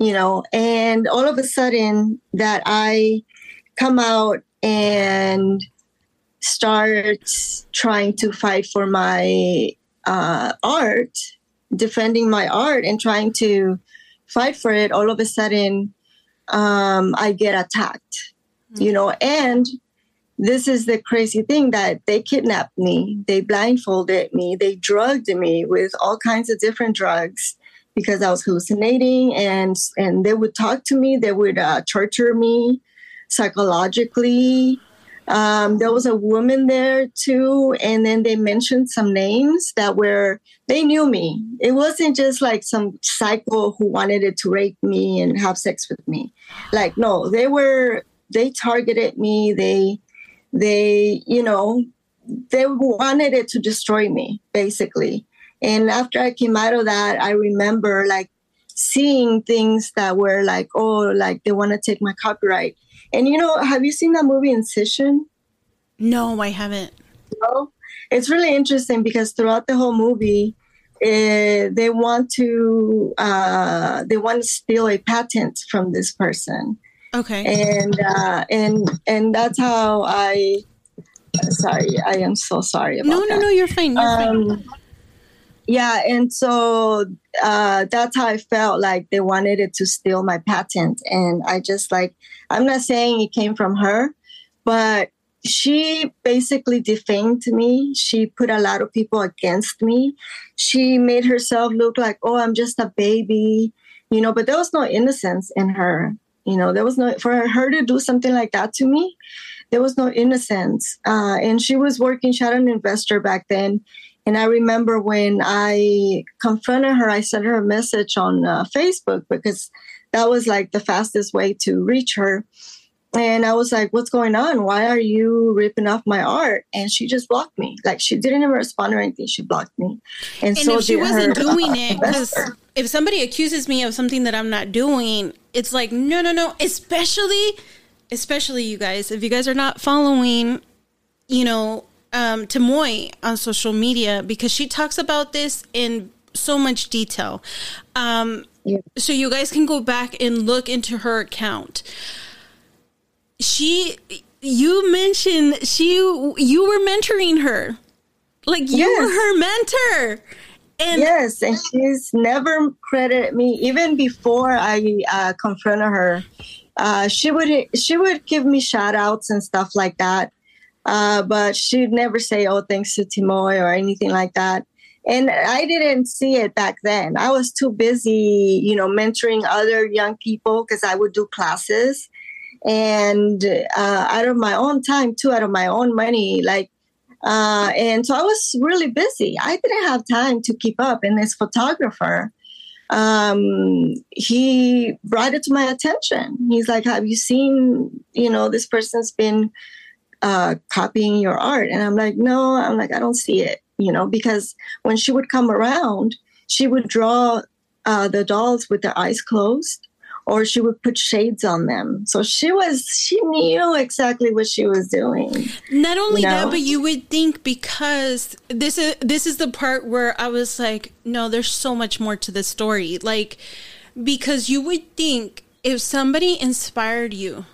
you know, and all of a sudden that I come out and start trying to fight for my uh, art, defending my art and trying to fight for it, all of a sudden um, I get attacked, mm-hmm. you know, and this is the crazy thing that they kidnapped me, they blindfolded me, they drugged me with all kinds of different drugs because I was hallucinating, and and they would talk to me, they would uh, torture me psychologically. Um, there was a woman there too, and then they mentioned some names that were they knew me. It wasn't just like some psycho who wanted it to rape me and have sex with me. Like no, they were they targeted me. They they, you know, they wanted it to destroy me, basically. And after I came out of that, I remember like seeing things that were like, oh, like they want to take my copyright. And you know, have you seen that movie Inception? No, I haven't. No, it's really interesting because throughout the whole movie, uh, they want to uh, they want to steal a patent from this person. Okay. And uh, and and that's how I. Sorry, I am so sorry about no, no, that. no. You're fine. You're um, fine. Yeah, and so uh, that's how I felt like they wanted it to steal my patent, and I just like I'm not saying it came from her, but she basically defamed me. She put a lot of people against me. She made herself look like, oh, I'm just a baby, you know, but there was no innocence in her. You know, there was no, for her to do something like that to me, there was no innocence. Uh, and she was working, she had an investor back then. And I remember when I confronted her, I sent her a message on uh, Facebook because that was like the fastest way to reach her. And I was like, what's going on? Why are you ripping off my art? And she just blocked me. Like she didn't even respond or anything. She blocked me. And, and so if she wasn't her, doing uh, it, because if somebody accuses me of something that I'm not doing, it's like, no, no, no. Especially, especially you guys, if you guys are not following, you know, um, Tamoy on social media, because she talks about this in so much detail. Um, yeah. So you guys can go back and look into her account she you mentioned she you were mentoring her like you yes. were her mentor and yes and she's never credited me. Even before i uh, confronted her uh, she would she would give me shout outs and stuff like that. Uh, but she'd never say oh thanks to Tamoy or anything like that. And i didn't see it back then. I was too busy you know mentoring other young people because i would do classes. And uh, out of my own time too, out of my own money, like. Uh, and so I was really busy. I didn't have time to keep up. And this photographer, um, he brought it to my attention. He's like, "Have you seen? You know, this person's been uh, copying your art," and I'm like, "No." I'm like, "I don't see it." You know, because when she would come around, she would draw uh, the dolls with their eyes closed or she would put shades on them. So she was she knew exactly what she was doing. Not only you know? that, but you would think because this is this is the part where I was like, no, there's so much more to the story. Like because you would think if somebody inspired you,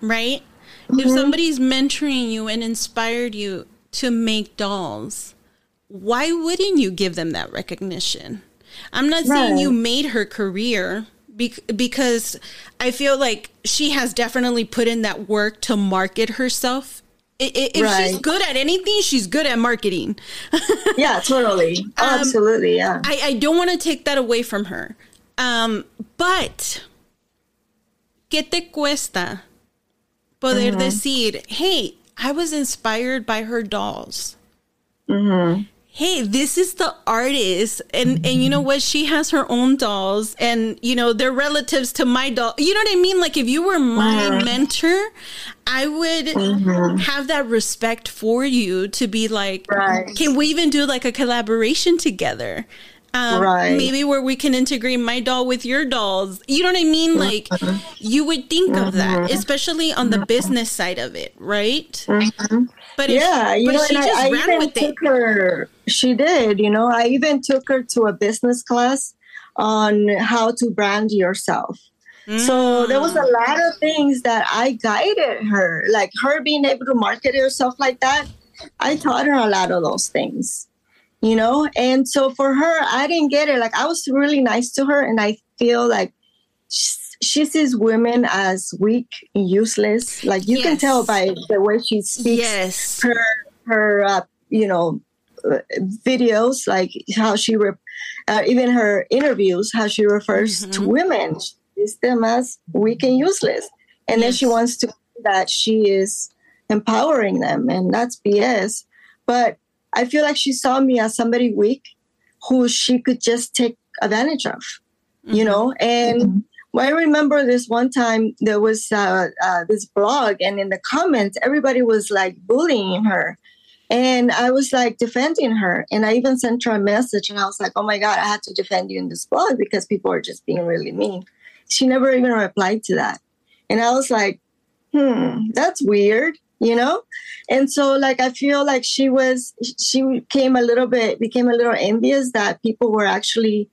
right? Mm-hmm. If somebody's mentoring you and inspired you to make dolls, why wouldn't you give them that recognition? I'm not right. saying you made her career be- because I feel like she has definitely put in that work to market herself. If right. she's good at anything, she's good at marketing. *laughs* yeah, totally. Um, Absolutely. Yeah. I, I don't want to take that away from her. Um, but, ¿qué te cuesta poder mm-hmm. decir, hey, I was inspired by her dolls? Mm-hmm hey this is the artist and and you know what she has her own dolls and you know they're relatives to my doll you know what i mean like if you were my mm-hmm. mentor i would mm-hmm. have that respect for you to be like right. can we even do like a collaboration together um, right. Maybe where we can integrate my doll with your dolls. You know what I mean? Like mm-hmm. you would think of that, mm-hmm. especially on the mm-hmm. business side of it, right? Mm-hmm. But yeah, you know, she just I, I ran with took it. Her, she did. You know, I even took her to a business class on how to brand yourself. Mm. So there was a lot of things that I guided her, like her being able to market herself like that. I taught her a lot of those things you know? And so for her, I didn't get it. Like I was really nice to her, and I feel like she sees women as weak and useless. Like you yes. can tell by the way she speaks. Yes. Her, her, uh, you know, uh, videos, like how she, re- uh, even her interviews, how she refers mm-hmm. to women, she sees them as weak and useless. And yes. then she wants to that she is empowering them, and that's BS. But I feel like she saw me as somebody weak who she could just take advantage of, mm-hmm. you know? And mm-hmm. I remember this one time there was uh, uh, this blog, and in the comments, everybody was like bullying her. And I was like defending her. And I even sent her a message, and I was like, oh my God, I had to defend you in this blog because people are just being really mean. She never even replied to that. And I was like, hmm, that's weird you know? And so like i feel like she was she came a little bit became a little envious that people were actually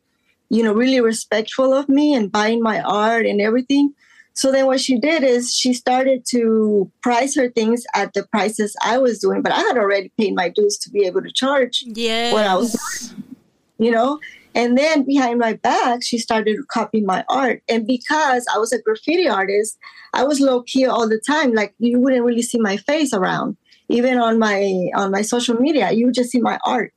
you know really respectful of me and buying my art and everything. So then what she did is she started to price her things at the prices i was doing but i had already paid my dues to be able to charge yeah what i was doing, you know and then behind my back, she started copying my art. And because I was a graffiti artist, I was low key all the time. Like you wouldn't really see my face around. Even on my on my social media, you would just see my art.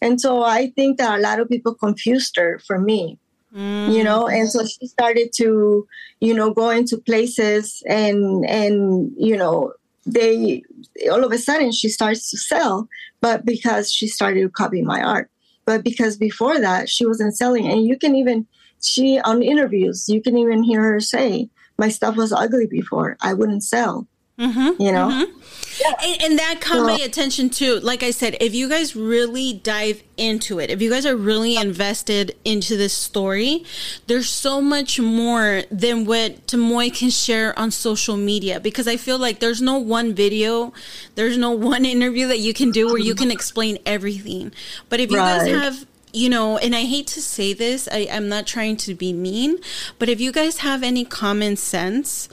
And so I think that a lot of people confused her for me. Mm. You know, and so she started to, you know, go into places and and you know, they all of a sudden she starts to sell, but because she started to copy my art but because before that she wasn't selling. And you can even she on interviews you can even hear her say my stuff was ugly before. I wouldn't sell Mm-hmm, you know mm-hmm. yeah. and, and, that caught my attention too like i said if you guys really dive into it if you guys are really invested into this story there's so much more than what tamoy can share on social media because i feel like there's no one video there's no one *laughs* interview that you can do where you can explain everything but if you right. guys have you know, and I hate to say this, I, am not trying to be mean, but if you guys have any common sense,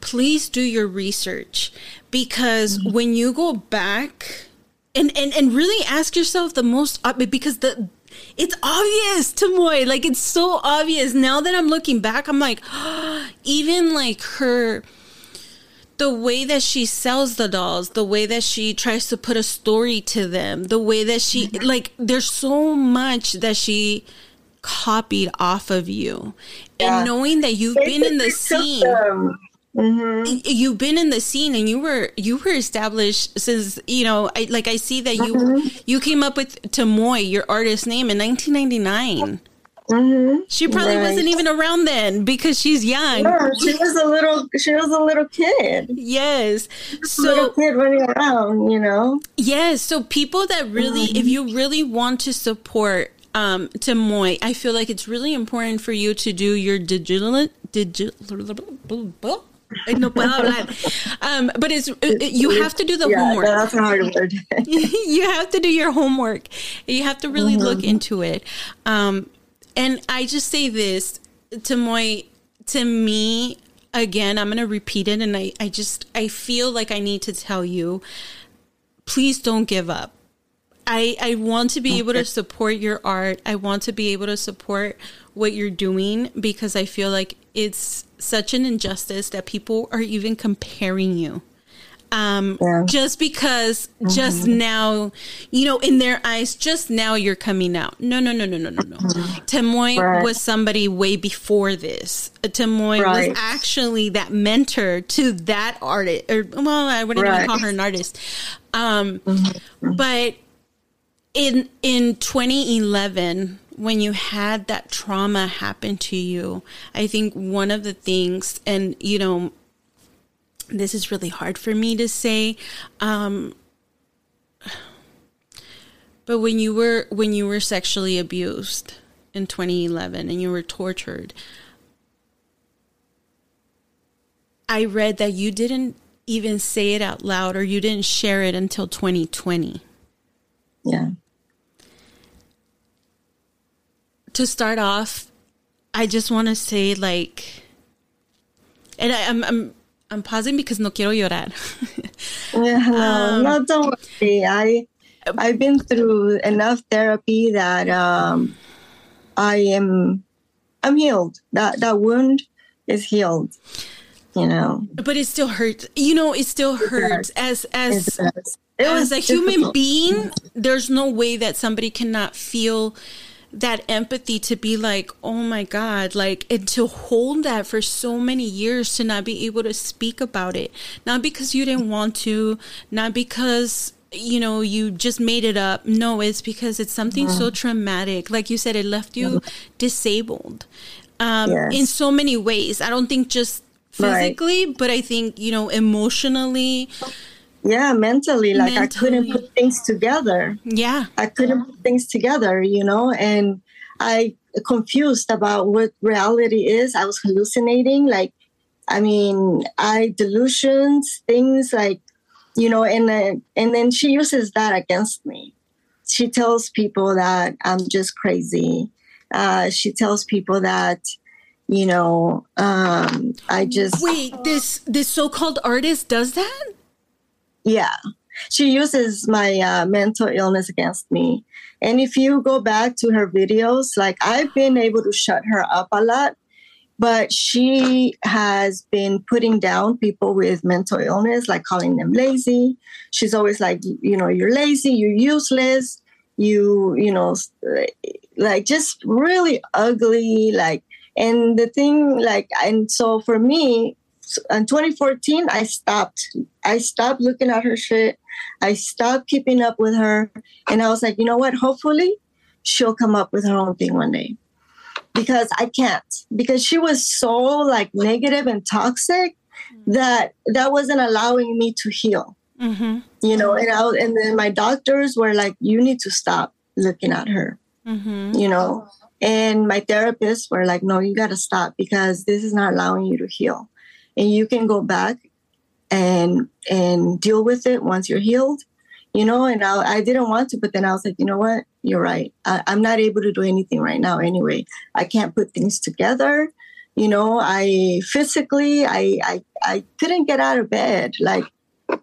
please do your research because mm-hmm. when you go back and, and and really ask yourself the most because the it's obvious Tamoy like it's so obvious now that I'm looking back I'm like oh, *gasps* even like her the way that she sells the dolls, the way that she tries to put a story to them, the way that she mm-hmm. like there's so much that she copied off of you. Yeah. And knowing that you've been in the scene Mm-hmm. You've been in the scene and you were you were established since you know I like I see that you mm-hmm. you came up with Tamoy your artist name in 1999. Mm-hmm. She probably right. wasn't even around then because she's young. No, she was a little. She was a little kid. Yes, so little kid running around. You know. Yes, so people that really, mm-hmm. if you really want to support um, Tamoy, I feel like it's really important for you to do your digital digital. No puedo *laughs* hablar. Um, but it's it, you have to do the yeah, homework. That's a hard word. *laughs* you have to do your homework. You have to really mm-hmm. look into it. Um, and I just say this to my to me again, I'm gonna repeat it and I, I just I feel like I need to tell you, please don't give up. I, I want to be able to support your art. I want to be able to support what you're doing because I feel like it's such an injustice that people are even comparing you um, yeah. just because mm-hmm. just now, you know, in their eyes, just now you're coming out. No, no, no, no, no, no, no. Mm-hmm. Tamoy right. was somebody way before this. Tamoy right. was actually that mentor to that artist, or well, I wouldn't right. even call her an artist. Um, mm-hmm. But in in 2011 when you had that trauma happen to you i think one of the things and you know this is really hard for me to say. Um, but when you were when you were sexually abused in 2011 and you were tortured, I read that you didn't even say it out loud or you didn't share it until 2020. Yeah. To start off, I just want to say like and I, I'm, I'm I'm pausing because no quiero llorar. *laughs* um, no, don't worry. I I've been through enough therapy that um, I am I'm healed. That that wound is healed. You know, but it still hurts. You know, it still it hurts does. as as as a human being. There's no way that somebody cannot feel that empathy to be like, oh my God, like, and to hold that for so many years to not be able to speak about it. Not because you didn't want to, not because, you know, you just made it up. No, it's because it's something mm-hmm. so traumatic. Like you said, it left you mm-hmm. disabled um, yes. in so many ways. I don't think just physically, right. but I think, you know, emotionally yeah mentally like mentally. i couldn't put things together. Yeah. I couldn't put things together you know and i confused about what reality is. I was hallucinating like i mean i delusions things like you know and uh, and then she uses that against me. She tells people that i'm just crazy. Uh, she tells people that you know um, i just wait this this so-called artist does that yeah. She uses my uh, mental illness against me. And if you go back to her videos, like I've been able to shut her up a lot, but she has been putting down people with mental illness, like calling them lazy. She's always like, you know, you're lazy, you're useless, you, you know, like just really ugly, like, and the thing, like, and so for me, in 2014 i stopped. I stopped looking at her shit. I stopped keeping up with her. And i was like you know what? Hopefully she'll come up with her own thing one day. Because i can't. Because she was so like negative and toxic that that wasn't allowing me to heal. Mm-hmm. you know and I, and then my doctors were like you need to stop looking at her. Mm-hmm. you know? And my therapists were like no you got to stop because this is not allowing you to heal and you can go back and and deal with it once you're healed you know and I, I didn't want to but then i was like you know what? You're right. I, i'm not able to do anything right now anyway. I can't put things together. You know i physically i i, I couldn't get out of bed. Like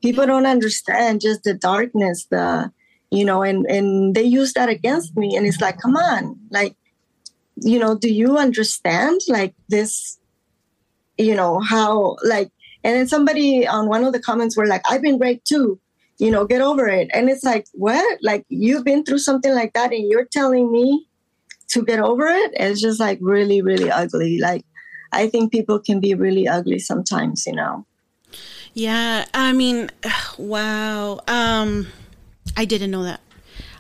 people don't understand just the darkness the you know and and they use that against me. And it's like come on. Like you know do you understand like this you know how like and then somebody on one of the comments were like i've been raped too. You know get over it. And it's like what? Like you've been through something like that and you're telling me to get over it? It's just like really really ugly. Like i think people can be really ugly sometimes you know? Yeah i mean *sighs* wow. Um i didn't know that.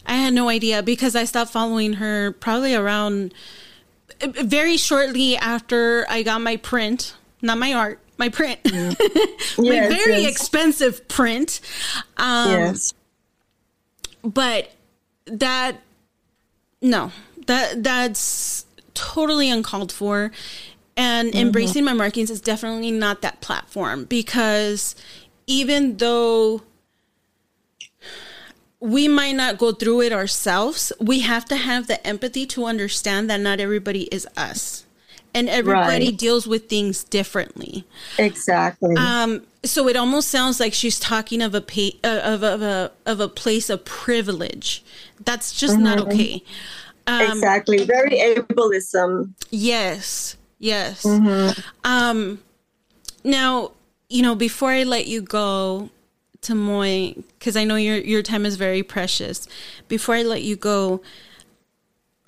I had no idea because i stopped following her probably around very shortly after I got my print, not my art, my print, mm. *laughs* my yes, very yes. expensive print. Um, yes. But that, no, that that's totally uncalled for. And mm-hmm. embracing my markings is definitely not that platform because even though we might not go through it ourselves, we have to have the empathy to understand that not everybody is us. And everybody right. deals with things differently. Exactly. Um, so it almost sounds like she's talking of a pa- uh, of, of a of a place of privilege. That's just mm-hmm. not okay. Um, exactly. Very ableism. Yes. Yes. Mm-hmm. Um, now, you know, before I let you go, Moy, because I know your your time is very precious. Before I let you go,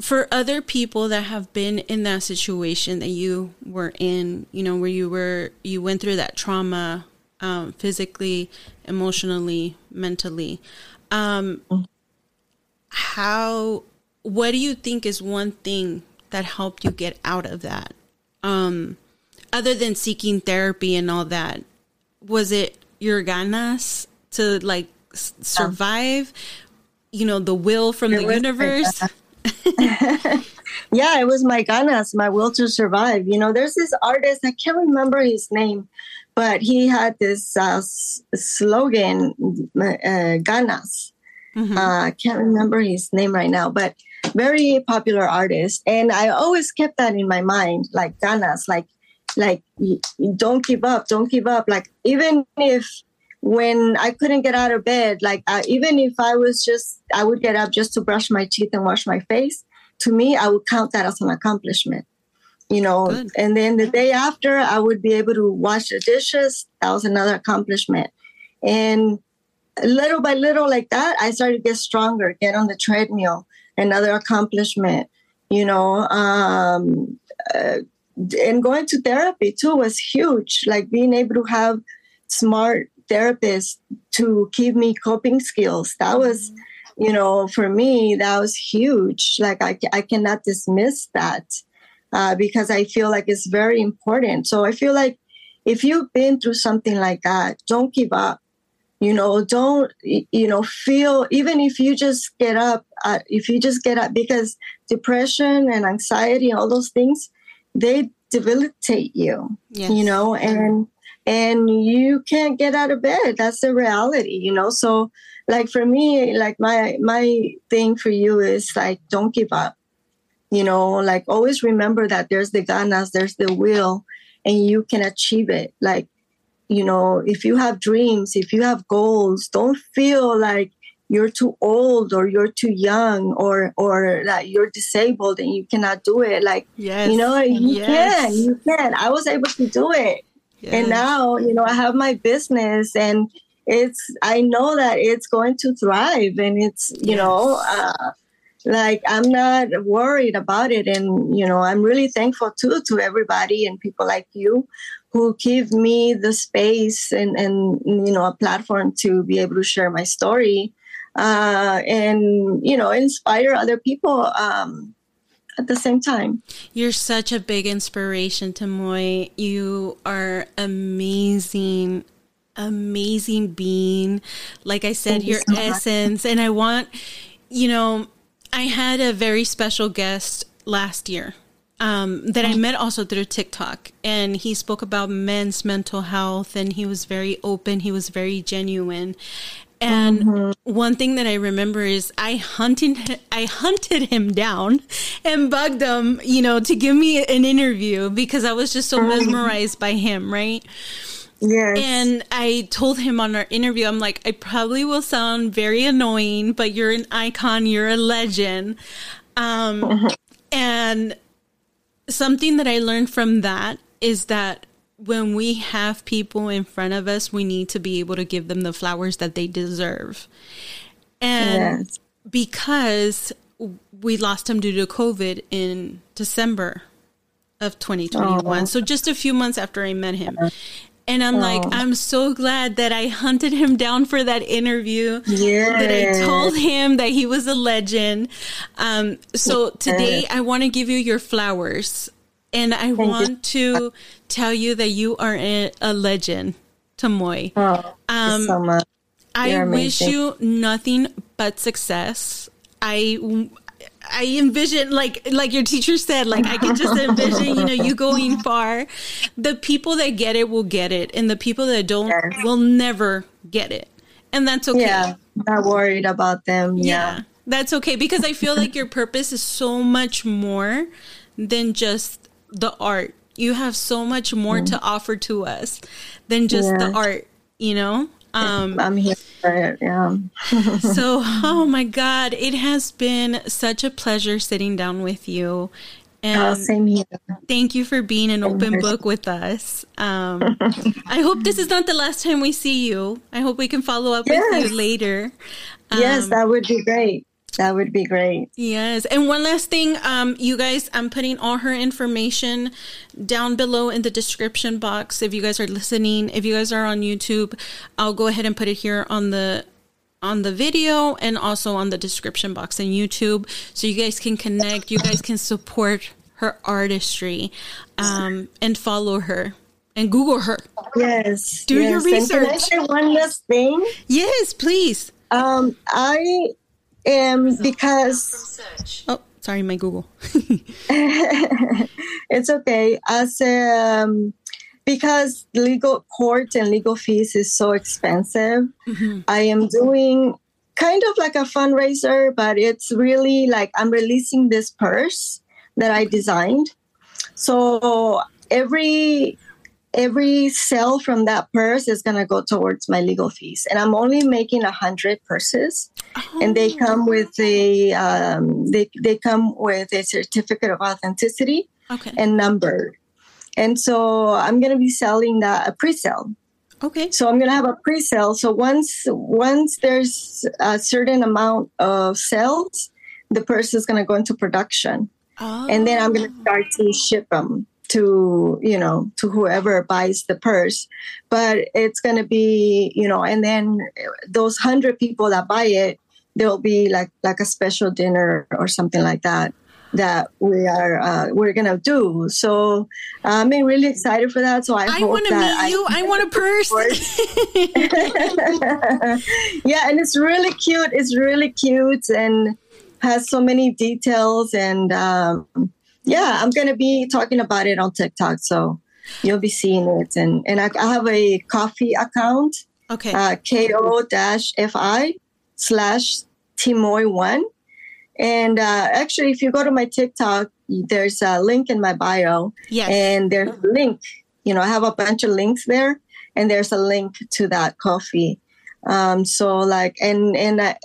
for other people that have been in that situation that you were in, you know, where you were you went through that trauma, um, physically, emotionally, mentally, um, how? What do you think is one thing that helped you get out of that? Um, other than seeking therapy and all that, was it your ganas to like survive you know the will from the universe *laughs* yeah it was my ganas my will to survive. You know there's this artist i can't remember his name but he had this uh, slogan uh, ganas. Mm-hmm. uh, i can't remember his name right now but very popular artist. And i always kept that in my mind like ganas like like don't give up don't give up. Like even if when I couldn't get out of bed, like uh, even if I was just, I would get up just to brush my teeth and wash my face. To me, I would count that as an accomplishment, you know. Good. And then the day after, I would be able to wash the dishes. That was another accomplishment. And little by little, like that, I started to get stronger, get on the treadmill, another accomplishment, you know. Um, uh, and going to therapy too was huge, like being able to have smart therapist to give me coping skills. That was, mm-hmm. you know, for me, that was huge. Like I, I cannot dismiss that uh, because I feel like it's very important. So I feel like if you've been through something like that, don't give up. You know, don't, you know, feel, even if you just get up, uh, if you just get up, because depression and anxiety and all those things, they debilitate you, yes. you know, and and you can't get out of bed. That's the reality you know? So like for me like my my thing for you is like don't give up you know? Like always remember that there's the ganas there's the will and you can achieve it. Like you know if you have dreams if you have goals don't feel like you're too old or you're too young or or that you're disabled and you cannot do it. Like yes. you know you yes. can you can. I was able to do it Yes. And now, you know, I have my business and it's, I know that it's going to thrive and it's, you yes. know, uh, like I'm not worried about it. And, you know, I'm really thankful too to everybody and people like you who give me the space and, and you know, a platform to be able to share my story uh, and, you know, inspire other people. Um, at the same time. You're such a big inspiration Tamoy. You are amazing, amazing being. Like I said, Thank your you so essence. Much. And I want, you know, I had a very special guest last year um, that I met also through TikTok. And he spoke about men's mental health and he was very open, he was very genuine. And mm-hmm. one thing that I remember is I hunted I hunted him down and bugged him, you know, to give me an interview because I was just so mm-hmm. mesmerized by him, right? Yes. And I told him on our interview, I'm like, I probably will sound very annoying, but you're an icon, you're a legend. Um, mm-hmm. and something that I learned from that is that when we have people in front of us, we need to be able to give them the flowers that they deserve. And yes. because we lost him due to COVID in December of 2021, oh. so just a few months after I met him. And I'm like, Oh. I'm so glad that I hunted him down for that interview. Yeah. That I told him that he was a legend. Um, so today I want to give you your flowers. And I want to tell you that you are a, legend, Tamoy. Oh, thank Um, you so much. I wish you nothing but success. I I envision like like your teacher said, like I can just envision, you know, you *laughs* going far. The people that get it will get it, and the people that don't Yes. will never get it. And that's okay. Yeah, not worried about them. Yeah. Yeah. That's okay because I feel like your purpose is so much more than just the art. You have so much more to offer to us than just the Mm. Art, you know? Um I'm here for it. Yeah. *laughs* so, oh my God, it has been such a pleasure sitting down with you. Oh, same here. thank you for being an open book with us. Um, I hope this is not the last time we see you. I hope we can follow up with you later. yes, Um, that would be great. That would be great. Yes. And one last thing, um, you guys, I'm putting all her information down below in the description box. If you guys are listening, if you guys are on YouTube, I'll go ahead and put it here on the on the video and also on the description box in YouTube so you guys can connect, you guys can support her artistry um, and follow her and Google her. Yes. Do your yes. And can I research. one last thing? Yes, please. Um, I am because Oh, sorry, my Google. *laughs* *laughs* it's okay. As um, because legal court and legal fees is so expensive, Mhm. I am doing kind of like a fundraiser, but it's really like I'm releasing this purse that I designed. So every every sale from that purse is going to go towards my legal fees and i'm only making a hundred purses. And they come with a um, they, they come with a certificate of authenticity Okay. and numbered and so i'm going to be selling that a pre-sale. Okay. so i'm going to have a pre-sale. So once once there's a certain amount of sales the purse is going to go into production. Oh. and then i'm going to start to ship them to you know to whoever buys the purse but it's going to be you know and then those 100 people that buy it there'll be like like a special dinner or something like that that we are uh, we're gonna do so i'm really excited for that so i, I want to meet you. I want a purse. *laughs* yeah, and it's really cute. It's really cute and has so many details. And um, yeah, I'm gonna be talking about it on TikTok, so you'll be seeing it. And and I, I have a Ko-fi account, okay. uh, ko dash fi slash tamoy one. And uh, actually, if you go to my TikTok, there's a link in my bio yes. and there's a link you know i have a bunch of links there and there's a link to that Ko-fi um, so like and and uh,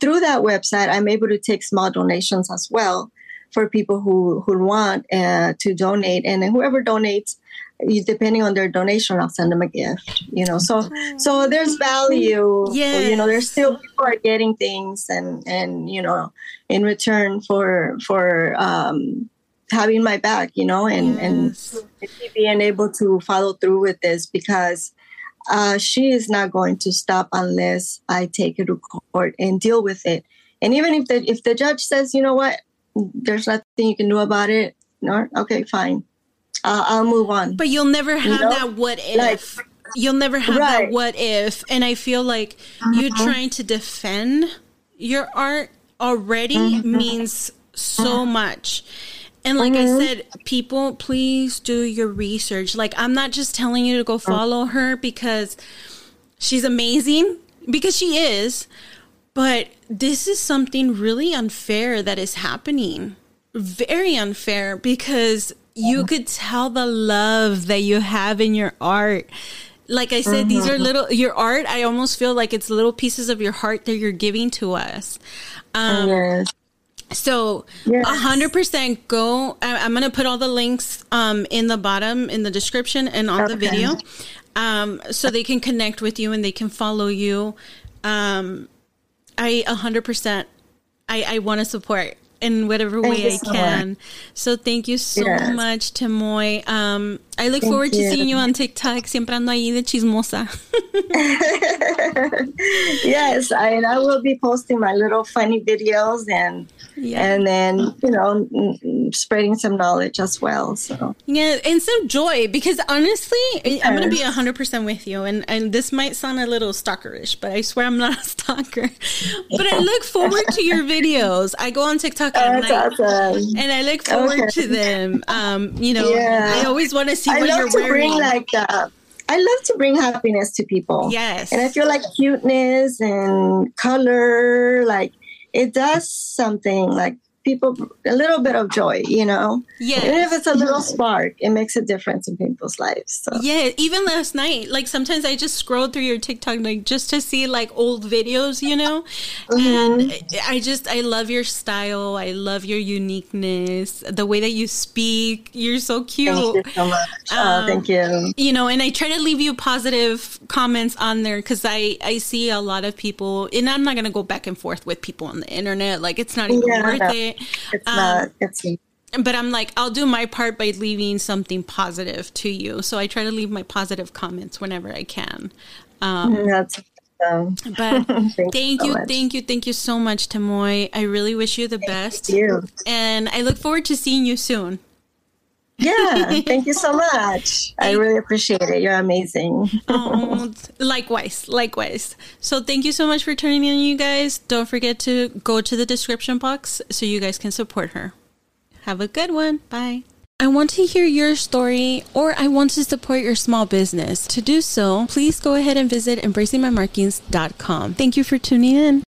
through that website i'm able to take small donations as well for people who who want uh, to donate. And whoever donates depending on their donation i'll send them a gift you know. So so there's value Yeah, you know there's still people are getting things and and you know in return for for um having my back you know and and being able to follow through with this because uh, she is not going to stop unless I take it to court and deal with it. And even if the if the judge says, you know what, there's nothing you can do about it, no, okay, fine, uh, I'll move on. But you'll never have know? that what if. Like- you'll never have that what if. And I feel like you trying to defend your art already means so much. And like I said, people, please do your research. Like, I'm not just telling you to go follow her because she's amazing, because she is. But this is something really unfair that is happening. Very unfair because you could tell the love that you have in your art. Like I said, these are little, your art, I almost feel like it's little pieces of your heart that you're giving to us. Um, yes. so a hundred percent go. I, I'm gonna put all the links um, in the bottom in the description and on the video, um, so they can connect with you and they can follow you. Um, I a hundred percent. I I want to support in whatever Thank way I so can. So thank you so Yes. much, Tamoy. Um, I look Thank forward to seeing you on TikTok. Siempre ando ahí de chismosa. *laughs* yes, I, and I will be posting my little funny videos and Yeah. and then you know spreading some knowledge as well. So Yeah, and some joy because honestly, I'm going to be 100% with you. And, and this might sound a little stalkerish, but I swear I'm not a stalker. *laughs* But I look forward to your videos. I go on TikTok at night. awesome. And I look forward Okay. to them. Um, you know, Yeah. I always want to see I what love you're to wearing. bring like uh, I love to bring happiness to people. yes. And I feel like cuteness and color, like it does something like people a little bit of joy, you know. Yeah. Even if it's a little spark, it makes a difference in people's lives. So Yeah, even last night, like sometimes I just scroll through your TikTok like just to see like old videos, you know? And I just I love your style. I love your uniqueness, the way that you speak. You're so cute. thank you so much. Um, oh, thank you. you know and i try to leave you positive comments on there because i i see a lot of people and i'm not going to go back and forth with people on the internet like it's not even Yeah. worth it It's um, not. It's but i'm like i'll do my part by leaving something positive to you. So i try to leave my positive comments whenever i can. Um, that's. Um, but Thank *laughs* thank you so thank you thank you so much tamoy. I really wish you the best. you. and i look forward to seeing you soon Yeah, *laughs* thank you so much. I really appreciate it. You're amazing. oh, *laughs* likewise, likewise. So thank you so much for tuning in, you guys. Don't forget to go to the description box so you guys can support her. Have a good one. Bye. I want to hear your story or I want to support your small business. To do so, please go ahead and visit embracingmymarkings.com. Thank you for tuning in.